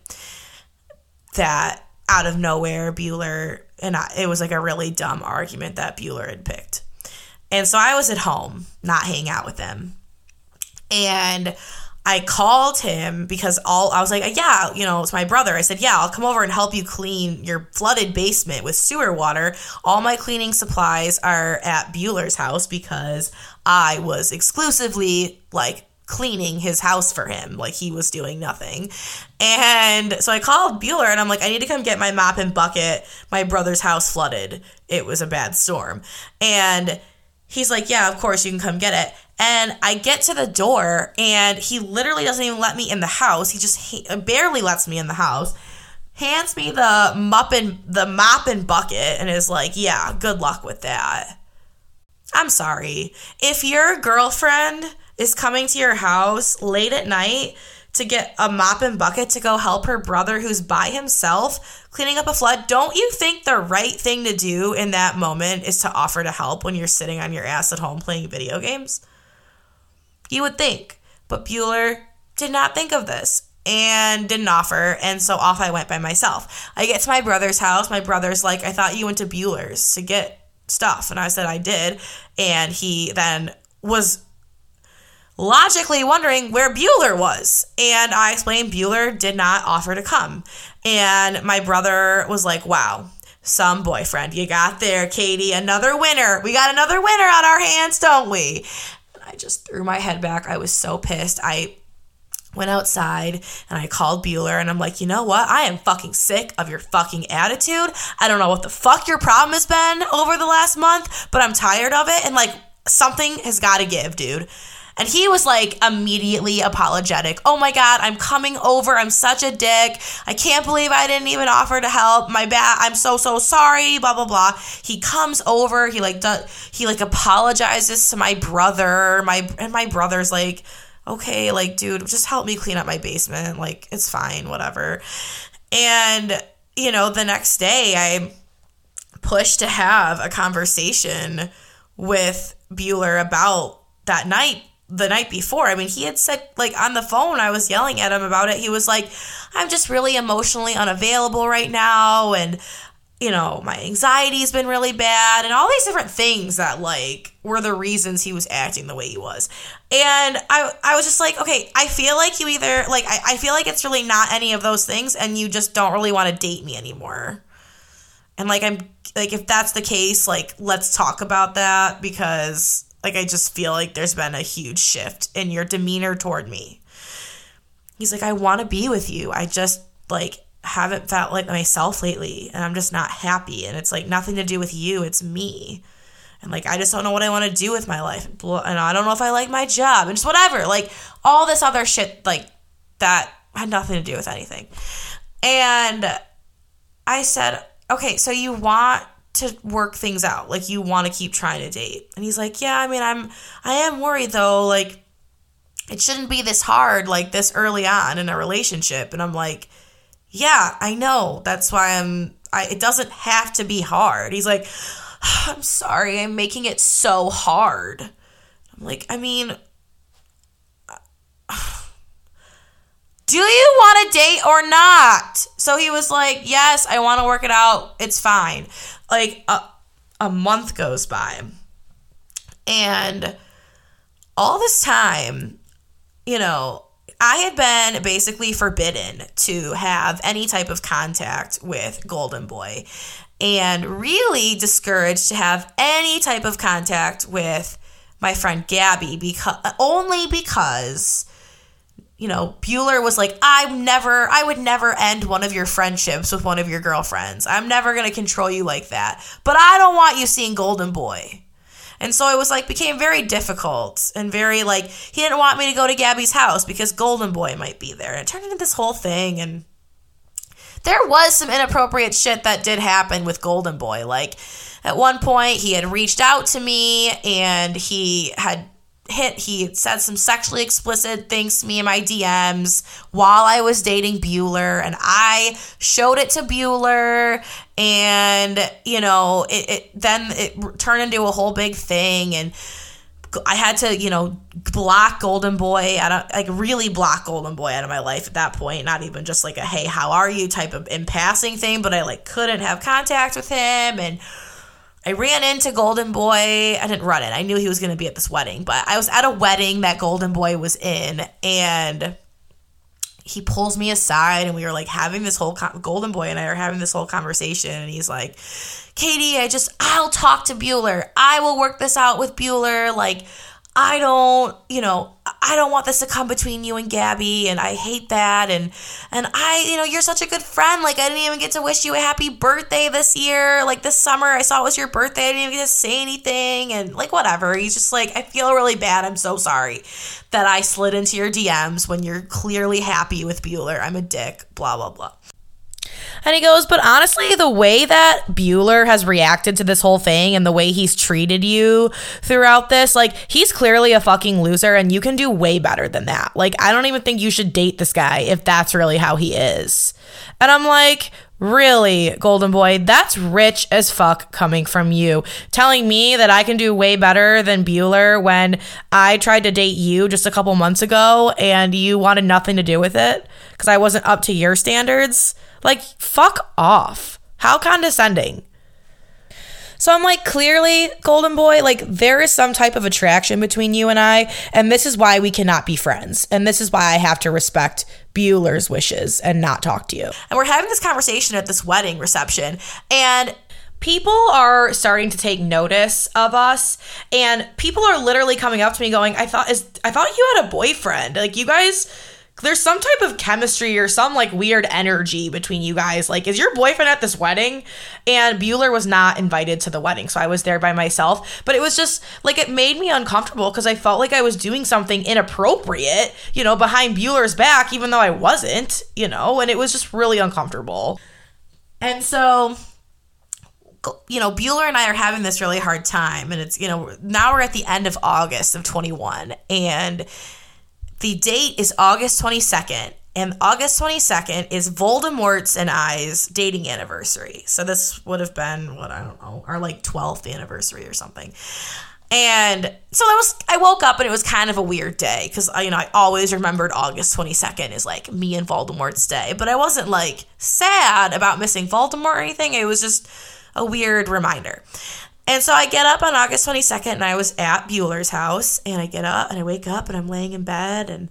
that out of nowhere, Bueller and I, it was like a really dumb argument that Bueller had picked. And so I was at home, not hanging out with them. And I called him because all I was like, yeah, you know, it's my brother. I said, yeah, I'll come over and help you clean your flooded basement with sewer water. All my cleaning supplies are at Bueller's house because I was exclusively like cleaning his house for him. Like he was doing nothing. And so I called Bueller and I'm like, I need to come get my mop and bucket. My brother's house flooded. It was a bad storm. And he's like, yeah, of course you can come get it. And I get to the door, and he literally doesn't even let me in the house. He just barely lets me in the house. Hands me the mop and the mop and bucket, and is like, "Yeah, good luck with that." I'm sorry if your girlfriend is coming to your house late at night to get a mop and bucket to go help her brother who's by himself cleaning up a flood, don't you think the right thing to do in that moment is to offer to help when you're sitting on your ass at home playing video games? You would think. But Bueller did not think of this and didn't offer. And so off I went by myself. I get to my brother's house. My brother's like, I thought you went to Bueller's to get stuff. And I said, I did. And he then was logically wondering where Bueller was. And I explained Bueller did not offer to come. And my brother was like, wow, some boyfriend. You got there, Katie. Another winner. We got another winner on our hands, don't we? I just threw my head back. I was so pissed. I went outside and I called Bueller and I'm like, you know what? I am fucking sick of your fucking attitude. I don't know what the fuck your problem has been over the last month, but I'm tired of it. And like, something has got to give, dude. And he was like immediately apologetic. Oh my God, I'm coming over. I'm such a dick. I can't believe I didn't even offer to help. My bad. I'm so, so sorry. Blah, blah, blah. He comes over. He like, does, he like apologizes to my brother. My, and my brother's like, okay, like, dude, just help me clean up my basement. Like, it's fine, whatever. And, you know, the next day I pushed to have a conversation with Bueller about that night the night before. I mean, he had said, like, on the phone, I was yelling at him about it. He was like, I'm just really emotionally unavailable right now. And, you know, my anxiety's been really bad. And all these different things that, like, were the reasons he was acting the way he was. And I, I was just like, okay, I feel like you either, like, I, I feel like it's really not any of those things. And you just don't really want to date me anymore. And, like, I'm, like, if that's the case, like, let's talk about that because like, I just feel like there's been a huge shift in your demeanor toward me. He's like, I want to be with you. I just, like, haven't felt like myself lately and I'm just not happy. And it's like nothing to do with you, it's me. And like, I just don't know what I want to do with my life. And I don't know if I like my job and just whatever. Like, all this other shit, like, that had nothing to do with anything. And I said, okay, so you want to work things out. Like you want to keep trying to date. And he's like, "Yeah, I mean, I'm I am worried though. Like it shouldn't be this hard like this early on in a relationship." And I'm like, "Yeah, I know. That's why I'm I it doesn't have to be hard." He's like, [sighs] "I'm sorry. I'm making it so hard." I'm like, "I mean, [sighs] do you want a date or not? So he was like, yes, I want to work it out. It's fine like a, a month goes by and all this time you know I had been basically forbidden to have any type of contact with Golden Boy and really discouraged to have any type of contact with my friend Gabby because only because you know, Bueller was like, I'm never, I would never end one of your friendships with one of your girlfriends. I'm never going to control you like that. But I don't want you seeing Golden Boy. And so it was like, became very difficult and very like, he didn't want me to go to Gabby's house because Golden Boy might be there. And it turned into this whole thing. And there was some inappropriate shit that did happen with Golden Boy. Like, at one point, he had reached out to me and he had hit he said some sexually explicit things to me in my DMs while I was dating Bueller and I showed it to Bueller and you know it, it then it turned into a whole big thing and I had to, you know, block Golden Boy out of like really block Golden Boy out of my life at that point. Not even just like a hey, how are you type of in passing thing, but I like couldn't have contact with him and I ran into Golden Boy. I didn't run it. I knew he was going to be at this wedding, but I was at a wedding that Golden Boy was in, and he pulls me aside, and we were like having this whole con- Golden Boy and I are having this whole conversation, and he's like, "Katie, I just I'll talk to Bueller. I will work this out with Bueller. Like, I don't, you know, I don't want this to come between you and Gabby and I hate that and and I, you know, you're such a good friend. Like I didn't even get to wish you a happy birthday this year. Like this summer I saw it was your birthday. I didn't even get to say anything and like whatever. He's just like I feel really bad. I'm so sorry that I slid into your DMs when you're clearly happy with Bueller. I'm a dick, blah blah blah. And he goes, But honestly, the way that Bueller has reacted to this whole thing and the way he's treated you throughout this, like, he's clearly a fucking loser and you can do way better than that. Like, I don't even think you should date this guy if that's really how he is. And I'm like, Really, Golden Boy, that's rich as fuck coming from you. Telling me that I can do way better than Bueller when I tried to date you just a couple months ago and you wanted nothing to do with it because I wasn't up to your standards. Like, fuck off. How condescending. So I'm like, clearly, Golden Boy, like, there is some type of attraction between you and I, and this is why we cannot be friends. And this is why I have to respect Bueller's wishes and not talk to you. And we're having this conversation at this wedding reception, and people are starting to take notice of us and people are literally coming up to me going i thought is i thought you had a boyfriend like you guys there's some type of chemistry or some like weird energy between you guys. Like, is your boyfriend at this wedding? And Bueller was not invited to the wedding, so I was there by myself. But it was just like it made me uncomfortable because I felt like I was doing something inappropriate, you know, behind Bueller's back, even though I wasn't, you know, and it was just really uncomfortable. And so you know, Bueller and I are having this really hard time. And it's, you know, now we're at the end of August of 21. And the date is August 22nd, and August 22nd is Voldemort's and I's dating anniversary. So this would have been, what, I don't know, our like 12th anniversary or something. And so that was, I woke up and it was kind of a weird day because, uh, you know, I always remembered August 22nd is like me and Voldemort's day. But I wasn't like sad about missing Voldemort or anything. It was just a weird reminder. And so I get up on August 22nd and I was at Bueller's house and I get up and I wake up and I'm laying in bed and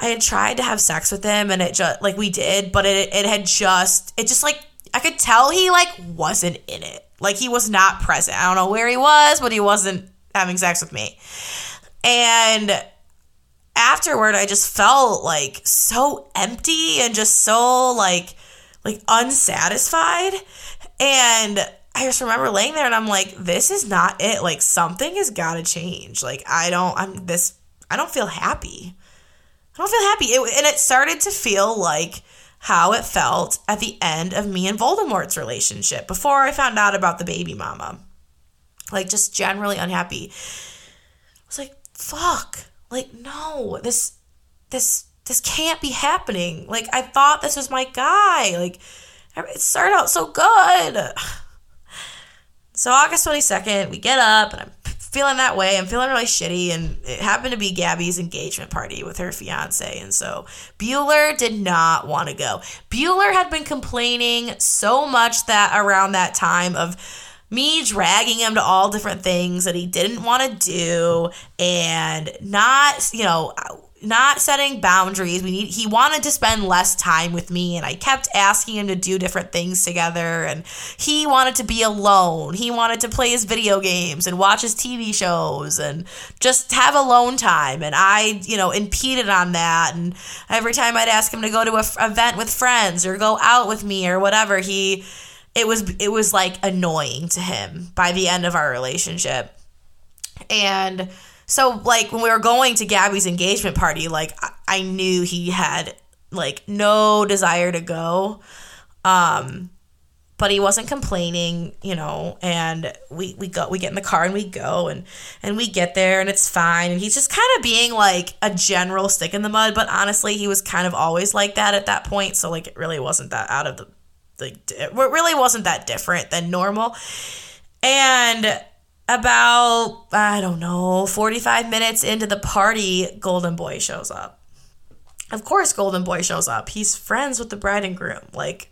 I had tried to have sex with him and it just like we did, but it it had just it just like I could tell he like wasn't in it. Like he was not present. I don't know where he was, but he wasn't having sex with me. And afterward I just felt like so empty and just so like like unsatisfied and I just remember laying there and I'm like, this is not it. Like something has got to change. Like I don't, I'm this, I don't feel happy. I don't feel happy. It, and it started to feel like how it felt at the end of me and Voldemort's relationship before I found out about the baby mama. Like just generally unhappy. I was like, fuck. Like, no, this, this, this can't be happening. Like, I thought this was my guy. Like, it started out so good. So August 22nd, we get up and I'm feeling that way. I'm feeling really shitty. And it happened to be Gabby's engagement party with her fiance. And so Bueller did not want to go. Bueller had been complaining so much that around that time of me dragging him to all different things that he didn't want to do and not, you know, not setting boundaries. We need he wanted to spend less time with me and I kept asking him to do different things together and he wanted to be alone. He wanted to play his video games and watch his TV shows and just have alone time and I, you know, impeded on that and every time I'd ask him to go to a event with friends or go out with me or whatever, he it was it was like annoying to him by the end of our relationship. And so like when we were going to Gabby's engagement party, like I, I knew he had like no desire to go. Um but he wasn't complaining, you know, and we we go we get in the car and we go and and we get there and it's fine and he's just kind of being like a general stick in the mud, but honestly, he was kind of always like that at that point, so like it really wasn't that out of the like it really wasn't that different than normal. And about I don't know, 45 minutes into the party, Golden Boy shows up. Of course Golden Boy shows up. He's friends with the bride and groom. Like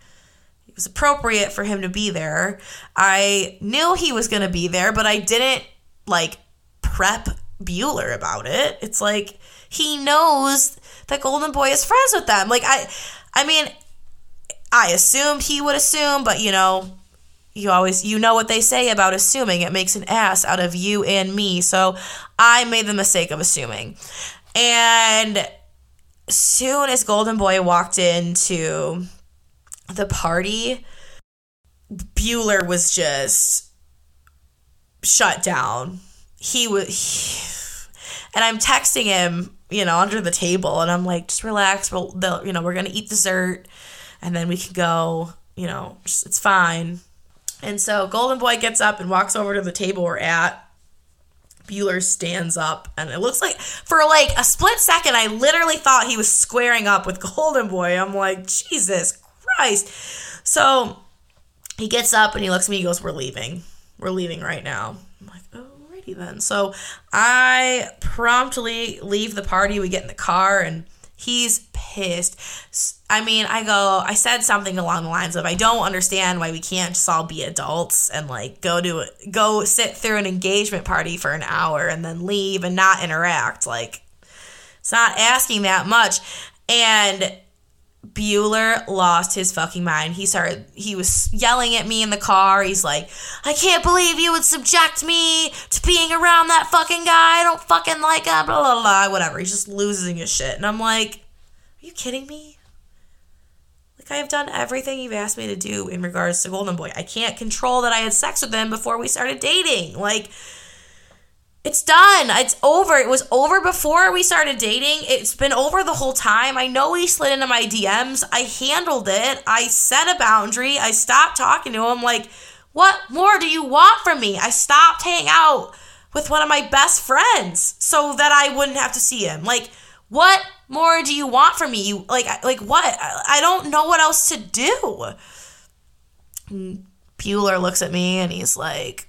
it was appropriate for him to be there. I knew he was going to be there, but I didn't like prep Bueller about it. It's like he knows that Golden Boy is friends with them. Like I I mean, I assumed he would assume, but you know, you always you know what they say about assuming. It makes an ass out of you and me. So i made the mistake of assuming. And soon as golden boy walked into the party bueller was just shut down. He was [sighs] and i'm texting him you know under the table and i'm like just relax. We'll you know we're gonna eat dessert and then we can go you know just, it's fine and so Golden Boy gets up and walks over to the table we're at. Bueller stands up, and it looks like for like a split second, I literally thought he was squaring up with [laughs] Golden Boy. I'm like, Jesus Christ. So he gets up and he looks at me. He goes, "We're leaving. We're leaving right now." I'm like, "Alrighty then." So I promptly leave the party. We get in the car and He's pissed. I mean, I go, I said something along the lines of, I don't understand why we can't just all be adults and like go to, go sit through an engagement party for an hour and then leave and not interact. Like, it's not asking that much. And Bueller lost his fucking mind. He started, he was yelling at me in the car. He's like, I can't believe you would subject me to being around that fucking guy. I don't fucking like him, blah, blah, blah, whatever. He's just losing his shit. And I'm like, are you kidding me? Like, I have done everything you've asked me to do in regards to Golden Boy. I can't control that I had sex with him before we started dating. Like, it's done. It's over. It was over before we started dating. It's been over the whole time. I know he slid into my DMs. I handled it. I set a boundary. I stopped talking to him. Like, what more do you want from me? I stopped hanging out with one of my best friends so that I wouldn't have to see him. Like, what more do you want from me? You like like what? I don't know what else to do. Bueller looks at me and he's like,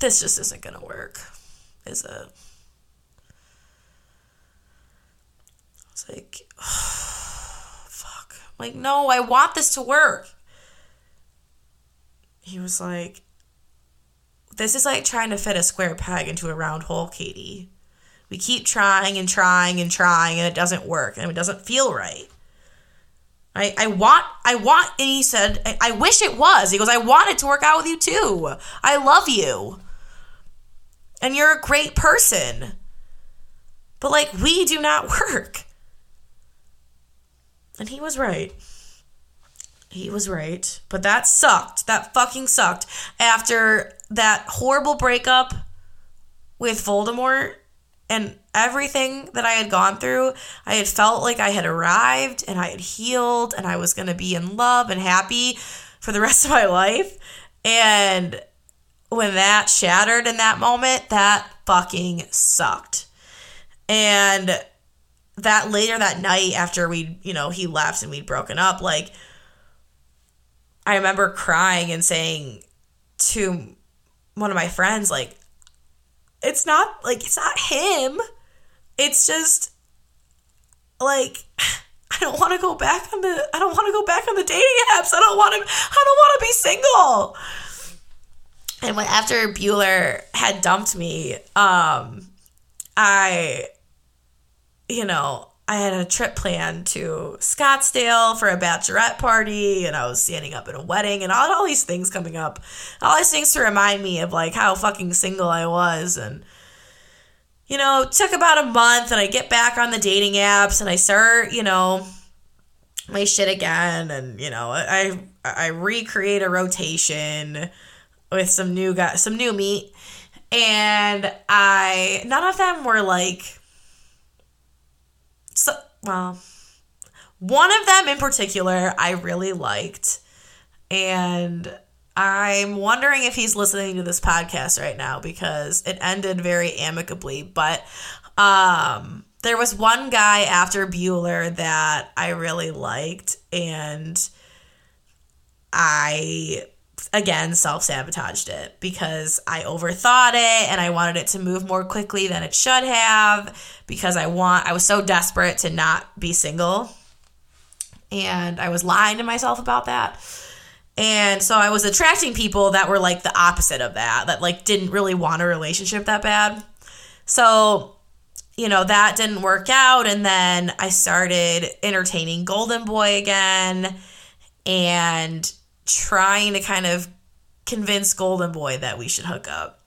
"This just isn't gonna work." Is it? It's like, oh, [sighs] fuck. I'm like, no, I want this to work. He was like, this is like trying to fit a square peg into a round hole, Katie. We keep trying and trying and trying and it doesn't work and it doesn't feel right. I, I want I want and he said I, I wish it was. He goes, I want it to work out with you too. I love you and you're a great person. But like, we do not [laughs] work. And he was right. He was right. But that sucked. That fucking sucked. After that horrible breakup with Voldemort and everything that I had gone through, I had felt like I had arrived and I had healed and I was going to be in love and happy for the [laughs] rest of my life. And when that shattered in that moment, that fucking sucked. And that later that night after we, you know, he left and we'd broken up, like I remember crying and saying to one of my friends, like, it's not like it's not him. It's just like [sighs] I don't want to go back on the I don't want to go back on the dating apps. I don't want to I don't want to be single. And when after Bueller had dumped me, um, I you know, I had a trip planned to Scottsdale for a bachelorette party, and I was standing up at a wedding, and all, all these things coming up. All these things to remind me of like how fucking single I was. And, you know, took about a month, and I get back on the dating apps, and I start, you know, my shit again. And, you know, I, I recreate a rotation with some new guys, some new meat. And I, none of them were like, so, well, one of them in particular I really liked. And I'm wondering if he's listening to this podcast right now because it ended very amicably. But um, there was one guy after Bueller that I really liked. And I again self sabotaged it because I overthought it and I wanted it to move more quickly than it should have because I want I was so desperate to not be single. And I was lying to myself about that. And so I was attracting people that were like the opposite of that, that like didn't really want a relationship that bad. So, you know, that didn't work out and then I started entertaining Golden Boy again and trying to kind of convince Golden Boy that we should hook up.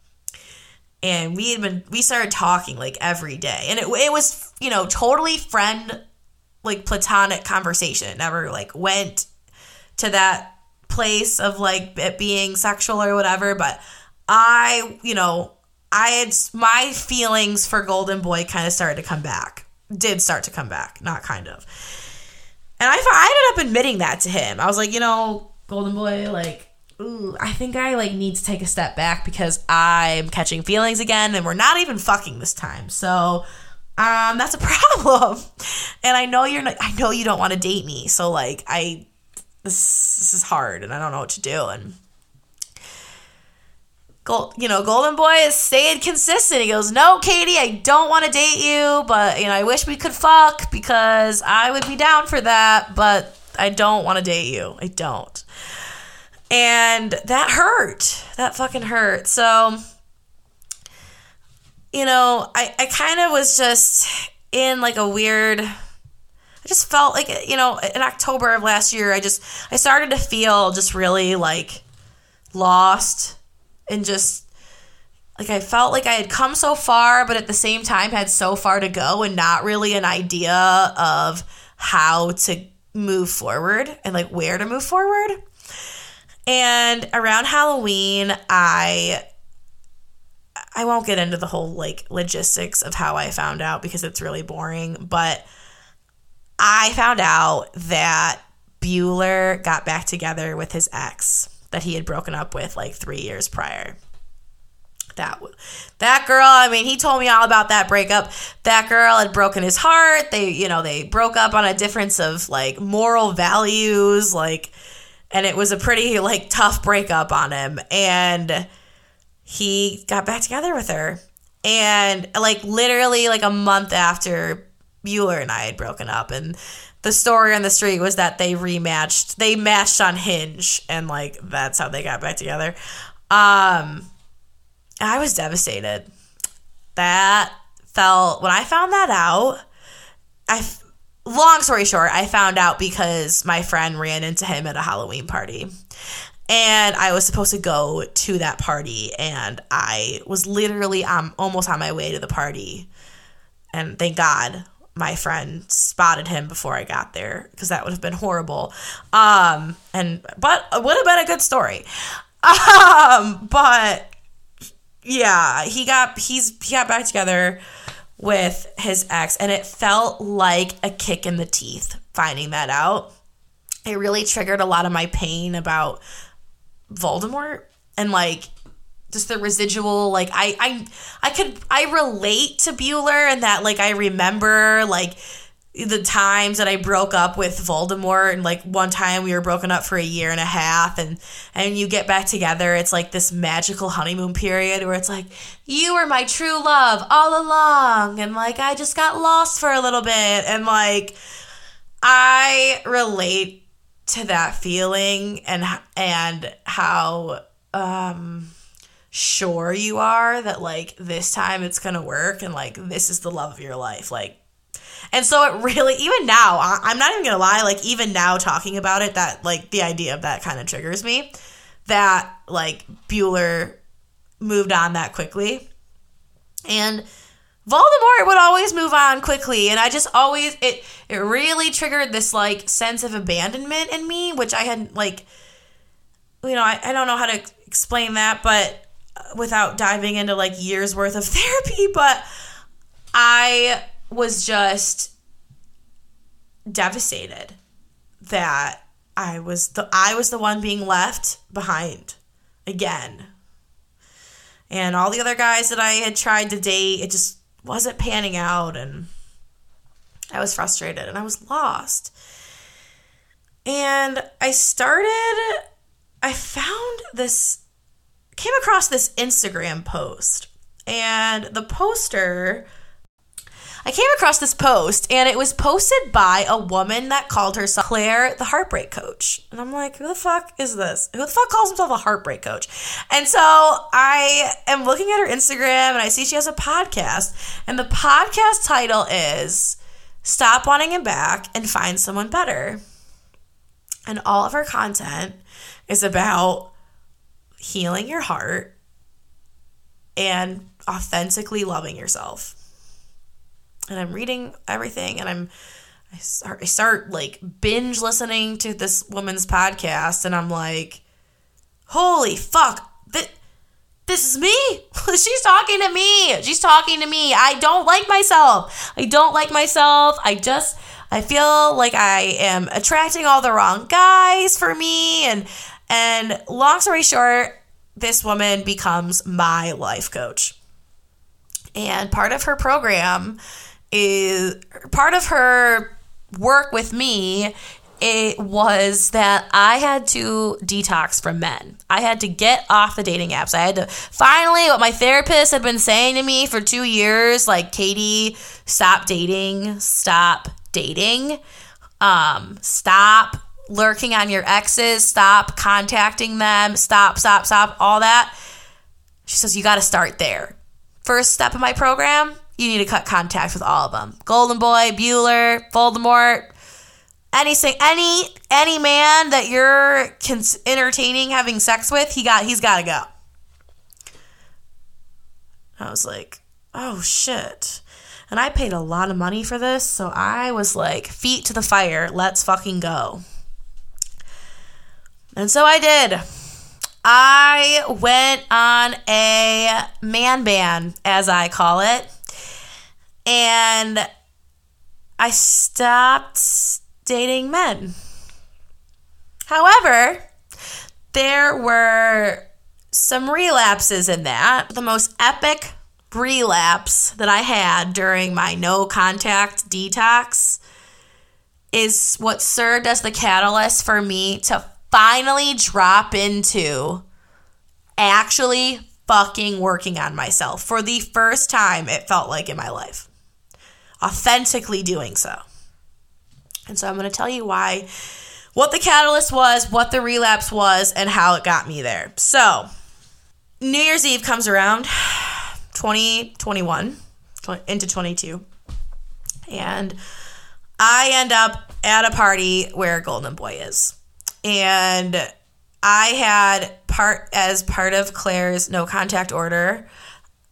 And we had been we started talking like every day. And it it was, you know, totally friend like platonic conversation. It never like went to that place of like it being sexual or whatever, but I, you know, I had my feelings for Golden Boy kind of started to come back. Did start to come back, not kind of. And I, I ended up admitting that to him. I was like, you know, Golden Boy, like, ooh, I think I like need to take a step back because I'm catching feelings again, and we're not even fucking this time. So, um, that's a [laughs] problem. And I know you're not. I know you don't want to date me. So like, I this this is hard, and I don't know what to do. And Gold, you know, Golden Boy is staying consistent. He goes, "No, Katie, I don't want to date you, but you know, I wish we could fuck because I would be down for that, but I don't want to date you. I don't." And that hurt. That fucking hurt. So, you know, I, I kind of was just in like a weird. I just felt like, you know, in October of last year, I just, I started to feel just really like lost and just like I felt like I had come so far, but at the same time had so far to go and not really an idea of how to move forward and like where to move forward. And around Halloween, I I won't get into the whole like logistics of how I found out because it's really boring, but I found out that Bueller got back together with his ex that he had broken up with like 3 years prior. That that girl, I mean, he told me all about that breakup. That girl had broken his heart. They, you know, they broke up on a difference of like moral values, like and it was a pretty like tough breakup on him. And he got back together with her. And like literally like a month after Bueller and I had broken up. And the story on the street was that they rematched they matched on Hinge. And like that's how they got back together. Um I was devastated that felt when I found that out I long story short, I found out because my friend ran into him at a Halloween party. And I was supposed to go to that party, and I was literally um, almost on my way to the party. And thank God my friend spotted him before I got there because that would have been horrible. Um, and but it would have been a good story. [laughs] Um, but yeah, he got he's he got back together with his ex, and it felt like a kick in the teeth finding that out. It really triggered a lot of my pain about Voldemort and like just the residual like I I I could I relate to Bueller and that like I remember like the times that I broke up with Voldemort and like one time we were broken up for a year and a half and and you get back together it's like this magical honeymoon period where it's like you were my true love all along and like I just got lost for a little bit and like I relate to that feeling and and how um sure you are that like this time it's going to work and like this is the love of your life like And so it really, even now, I'm not even gonna lie, like even now talking about it, that like the idea of that kind of triggers me. That like Bueller moved on that quickly. And Voldemort would always move on quickly, and I just always it it really triggered this like sense of abandonment in me, which I had like you know I, I don't know how to explain that, but uh, without diving into like years worth of [laughs] therapy, but I was just devastated that I was the I was the one being left behind again. And all the other guys that I had tried to date, it just wasn't panning out and I was frustrated and I was lost. And I started I found this came across this Instagram post and the poster I came across this post and it was posted by a woman that called herself Claire the Heartbreak Coach. And I'm like, who the fuck is this? Who the fuck calls himself a heartbreak coach? And so I am looking at her Instagram and I see she has a podcast. And the podcast title is Stop Wanting Him Back and Find Someone Better. And all of her content is about healing your heart and authentically loving yourself and I'm reading everything and I'm I start I start like binge listening to this woman's podcast and I'm like holy fuck this, this is me? [laughs] She's talking to me. She's talking to me. I don't like myself. I don't like myself. I just I feel like I am attracting all the wrong guys for me and and long story short this woman becomes my life coach. And part of her program is part of her work with me it was that I had to detox from men. I had to get off the dating apps. I had to finally, what my therapist had been saying to me for two years, like, Katie, stop dating, stop dating, um, stop lurking on your exes, stop contacting them, stop, stop, stop, all that. She says, you got to start there. First step of my program, you need to cut contact with all of them. Golden Boy, Bueller, Voldemort, anything, any any man that you're cons- entertaining having sex with, he got he's got to go. I was like, oh shit. And I paid a lot of money for this, so I was like, feet to the fire, let's fucking go. And so I did. I went on a man ban, as I call it and I stopped dating men. However, there were some relapses in that. The most epic relapse that I had during my no contact detox is what served as the catalyst for me to finally drop into actually fucking working on myself for the first time it felt like in my life authentically doing so. And so I'm going to tell you why, what the catalyst was, what the relapse was, and how it got me there. So, New Year's Eve comes around, [sighs] 2021 into 22, and I end up at a party where Golden Boy is. And I had part as part of Claire's no contact order.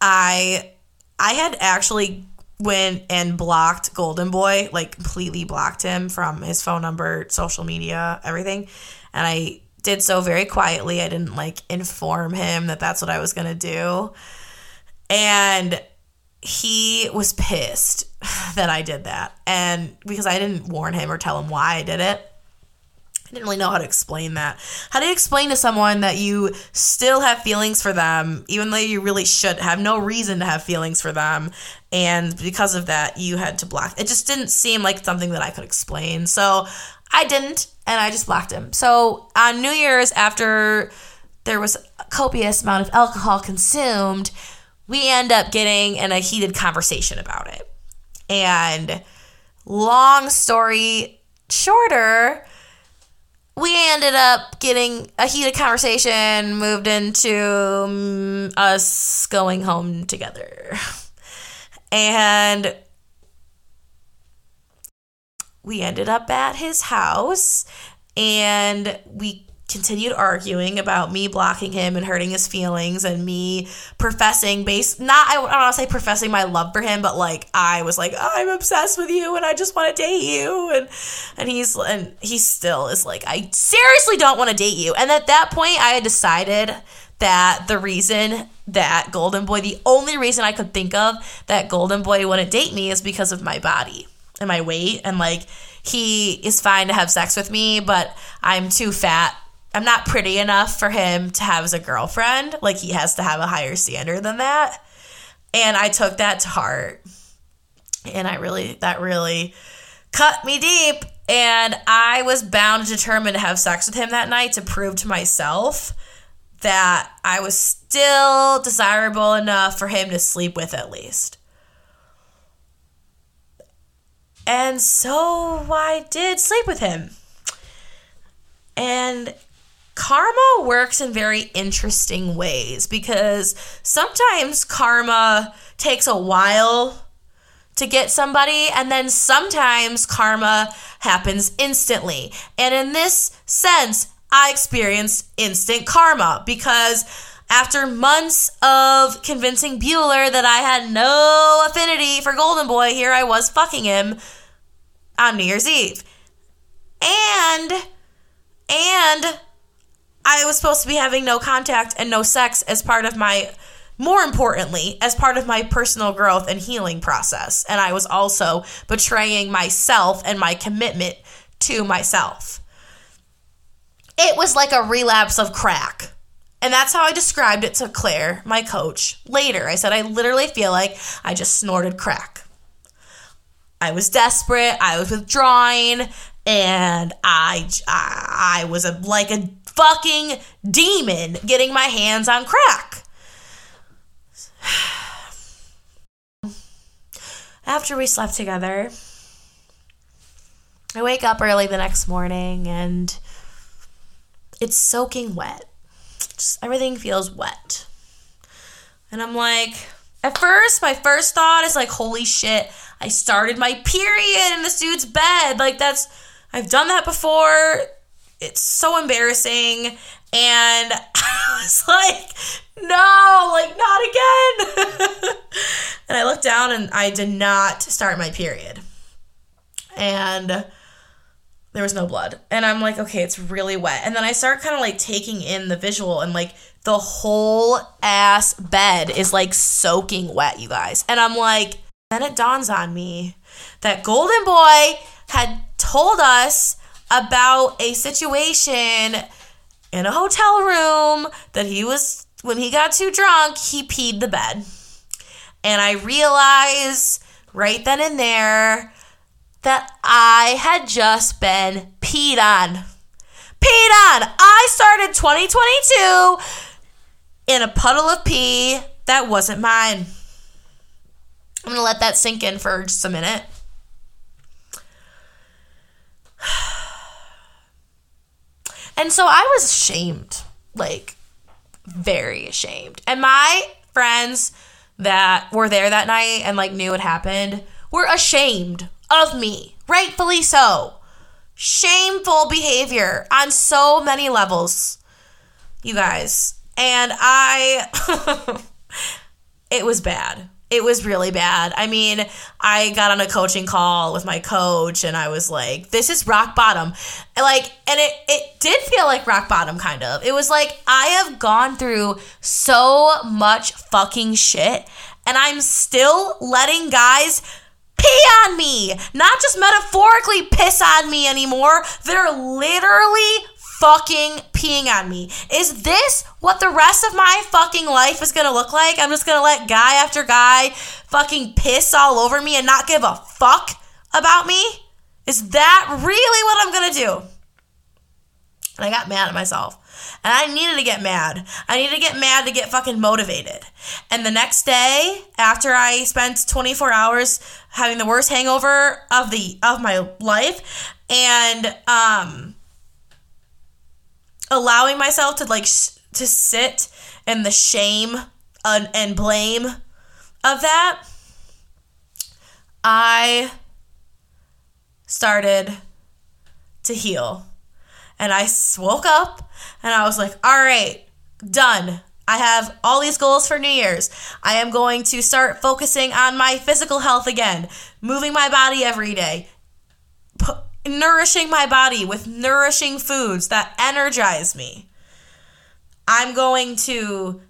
I I had actually went and blocked Golden Boy, like completely blocked him from his phone number, social media, everything. And I did so very quietly. I didn't like inform him that that's what I was going to do. And he was pissed [laughs] that I did that. And because I didn't warn him or tell him why I did it. Didn't really know how to explain that. How do you explain to someone that you still have feelings for them, even though you really should have no reason to have feelings for them? And because of that, you had to block. It just didn't seem like something that I could explain. So I didn't, and I just blocked him. So on New Year's, after there was a copious amount of alcohol consumed, we end up getting in a heated conversation about it. And long story shorter, we ended up getting a heated conversation moved into um, us going home together. [laughs] And we ended up at his house and we continued arguing about me blocking him and hurting his feelings and me professing base not I don't want to say professing my love for him but like I was like oh, I'm obsessed with you and I just want to date you. And and he's and he still is like I seriously don't want to date you. And at that point I had decided that the reason that Golden Boy the only reason I could think of that Golden Boy wouldn't date me is because of my body and my weight. And like he is fine to have sex with me but I'm too fat I'm not pretty enough for him to have as a girlfriend. Like he has to have a higher standard than that. And I took that to heart. And I really, that really cut me deep. And I was bound and determined to have sex with him that night to prove to myself that I was still desirable enough for him to sleep with at least. And so I did sleep with him. And karma works in very interesting ways because sometimes karma takes a while to get somebody, and then sometimes karma happens instantly. And in this sense, I experienced instant karma because after months of convincing Bueller that I had no affinity for Golden Boy, here I was fucking him on New Year's Eve. And, and I was supposed to be having no contact and no sex as part of my, more importantly, as part of my personal growth and healing process. And I was also betraying myself and my commitment to myself. It was like a relapse of crack. And that's how I described it to Claire, my coach, later. I said, I literally feel like I just snorted crack. I was desperate, I was withdrawing, and I, I, I was a, like a fucking demon getting my hands on crack. [sighs] After we slept together, I wake up early the next morning and it's soaking wet. Just everything feels wet. And I'm like, at first, my first thought is like, holy shit, I started my period in this dude's bed. Like, that's, I've done that before it's so embarrassing. And [laughs] I was like, no, like, not again. [laughs] and I looked down and I did not start my period. And there was no blood. And I'm like, okay, it's really wet. And then I start kind of like taking in the visual and like the whole ass bed is like soaking wet, you guys. And I'm like, then it dawns on me that Golden Boy had told us about a situation in a hotel room that he was, when he got too drunk, he peed the bed. And I realized right then and there that I had just been peed on. Peed on! I started 2022 in a puddle of pee that wasn't mine. I'm gonna let that sink in for just a minute. [sighs] [sighs] And so I was ashamed, like very ashamed. And my friends that were there that night and like knew what happened were ashamed of me, rightfully so. Shameful behavior on so many levels, you guys. And I, [laughs] it was bad it was really bad. I mean, I got on a coaching call with my coach and I was like, this is rock bottom. Like and it it did feel like rock bottom kind of. It was like I have gone through so much fucking shit and I'm still letting guys pee on me. Not just metaphorically piss on me anymore. They're literally fucking peeing on me. Is this what the rest of my fucking life is gonna look like? I'm just gonna let guy after guy fucking piss all over me and not give a fuck about me? Is that really what I'm gonna do? And I got mad at myself. And I needed to get mad. I needed to get mad to get fucking motivated. And the next day, after I spent 24 hours having the worst hangover of the of my life, and um allowing myself to like sh- to sit in the shame and, and blame of that, I started to heal. And I woke up and I was like, all right, done. I have all these goals for New Year's. I am going to start focusing on my physical health again, moving my body every day, nourishing my body with nourishing foods that energize me. I'm going to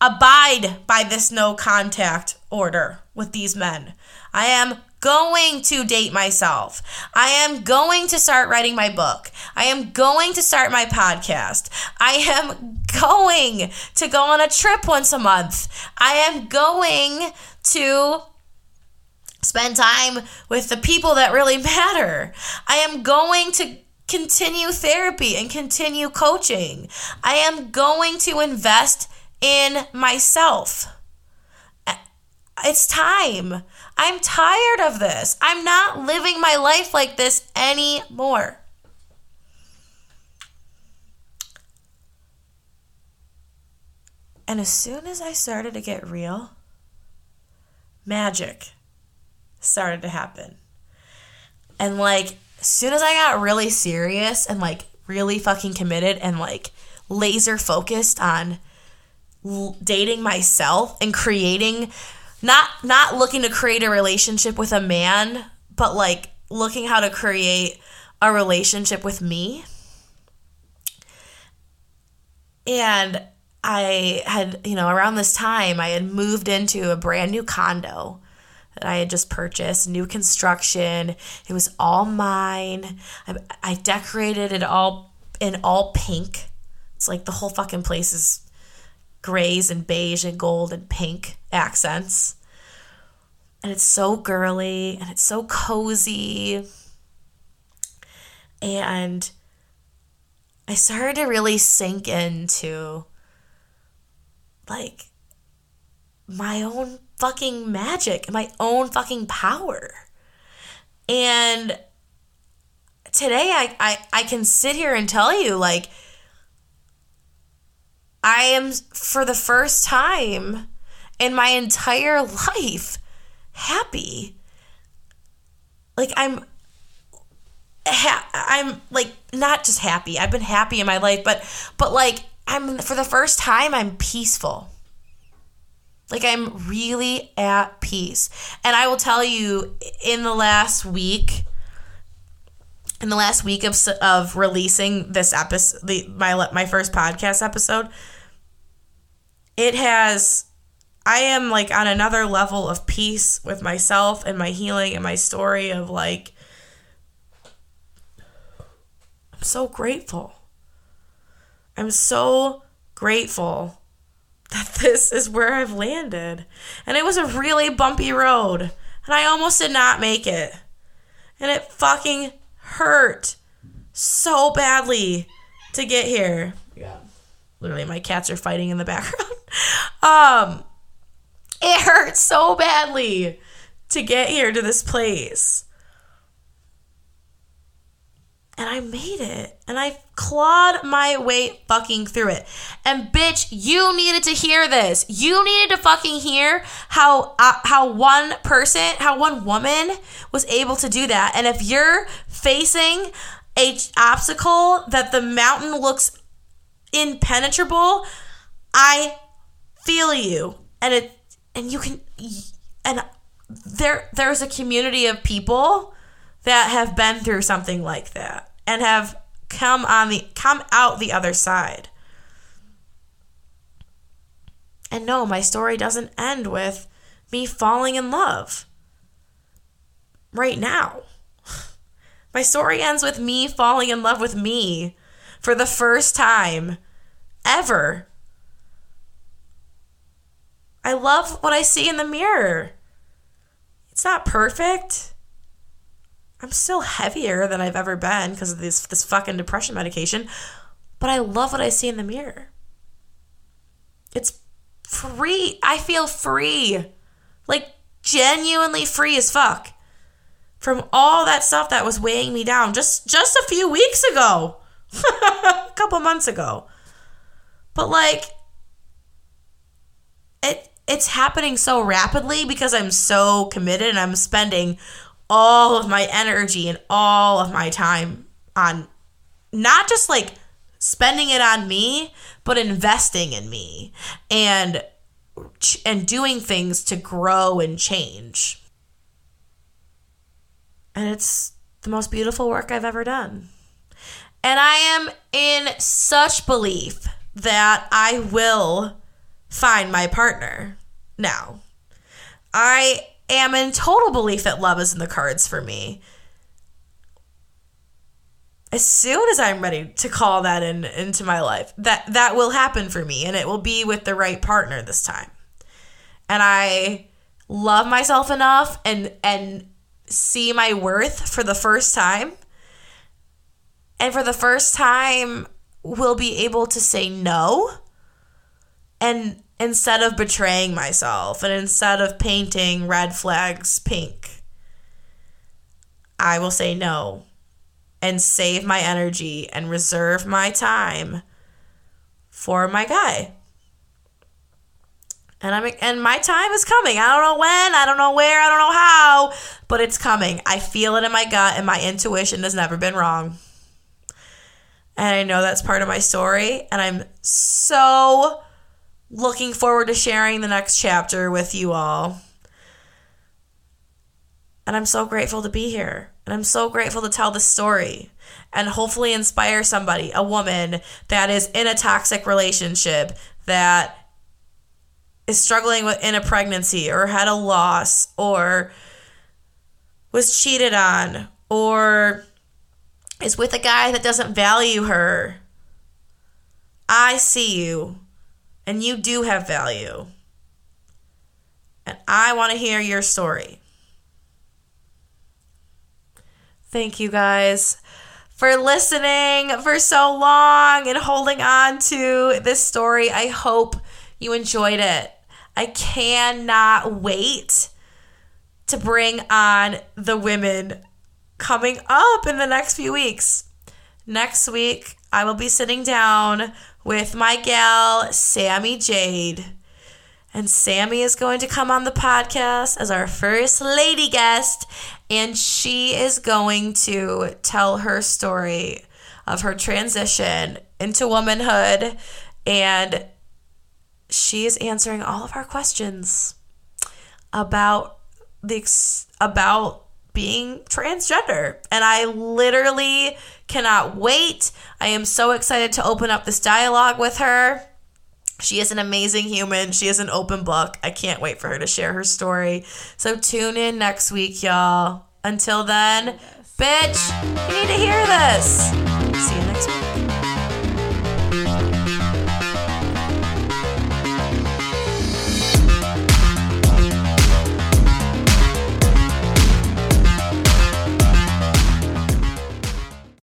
abide by this no contact order with these men. I am going to date myself. I am going to start writing my book. I am going to start my podcast. I am going to go on a trip once a month. I am going to spend time with the people that really matter. I am going to continue therapy and continue coaching. I am going to invest in myself. It's time. I'm tired of this. I'm not living my life like this anymore. And as soon as I started to get real, magic started to happen. And like, as soon as I got really serious and like really fucking committed and like laser focused on dating myself and creating not not looking to create a relationship with a man, but like looking how to create a relationship with me. And I had, you know, around this time, I had moved into a brand new condo that I had just purchased, new construction. It was all mine. I, I decorated it all in all pink. It's like the whole fucking place is grays and beige and gold and pink accents. And it's so girly and it's so cozy. And I started to really sink into like my own fucking magic, my own fucking power. And today I, I, I can sit here and tell you like I am for the first time in my entire [laughs] life happy. Like I'm ha- I'm like not just happy. I've been happy in my life, but but like I'm for the first time I'm peaceful. Like I'm really at peace. And I will tell you in the last week in the last week of of releasing this episode the my my first podcast episode it has I am like on another level of peace with myself and my healing and my story of like I'm so grateful. I'm so grateful that this is where I've landed. And it was a really bumpy road, and I almost did not make it. And it fucking hurt so badly to get here. Yeah. Literally my cats are fighting in the background. [laughs] um it hurt so badly to get here to this place. And I made it. And I clawed my way fucking through it. And bitch, you needed to hear this. You needed to fucking hear how uh, how one person, how one woman was able to do that. And if you're facing a obstacle that the mountain looks impenetrable, I feel you. And it and you can and there there's a community of people that have been through something like that and have come on the come out the other side. And no, my story doesn't end with me falling in love right now. [laughs] My story ends with me falling in love with me for the first time ever I love what I see in the mirror. It's not perfect. I'm still heavier than I've ever been because of this this fucking depression medication, but I love what I see in the mirror. It's free. I feel free. Like genuinely free as fuck from all that stuff that was weighing me down just just a few weeks ago. [laughs] a couple months ago. But like it it's happening so rapidly because I'm so committed and I'm spending all of my energy and all of my time on not just like spending it on me, but investing in me and and doing things to grow and change. And it's the most beautiful work I've ever done. And I am in such belief that I will find my partner now. I am in total belief that love is in the cards for me. As soon as I'm ready to call that in into my life, that that will happen for me and it will be with the right partner this time. And I love myself enough and and see my worth for the first time. And for the first time will be able to say no and instead of betraying myself and instead of painting red flags pink, I will say no and save my energy and reserve my time for my guy. And I'm and my time is coming. I don't know when, I don't know where, I don't know how, but it's coming. I feel it in my gut and my intuition has never been wrong. And I know that's part of my story and I'm so looking forward to sharing the next chapter with you all. And I'm so grateful to be here. And I'm so grateful to tell this story and hopefully inspire somebody, a woman that is in a toxic relationship that is struggling with in a pregnancy or had a loss or was cheated on or is with a guy that doesn't value her. I see you and you do have value. And I want to hear your story. Thank you guys for listening for so long and holding on to this story. I hope you enjoyed it. I cannot wait to bring on the women coming up in the next few weeks. Next week, I will be sitting down with my gal, Sammy Jade. And Sammy is going to come on the podcast as our first lady guest, and she is going to tell her story of her transition into womanhood. And she is answering all of our questions about the about being transgender. And I literally cannot wait. I am so excited to open up this dialogue with her. She is an amazing human. She is an open book. I can't wait for her to share her story. So tune in next week, y'all. Until then, bitch, you need to hear this.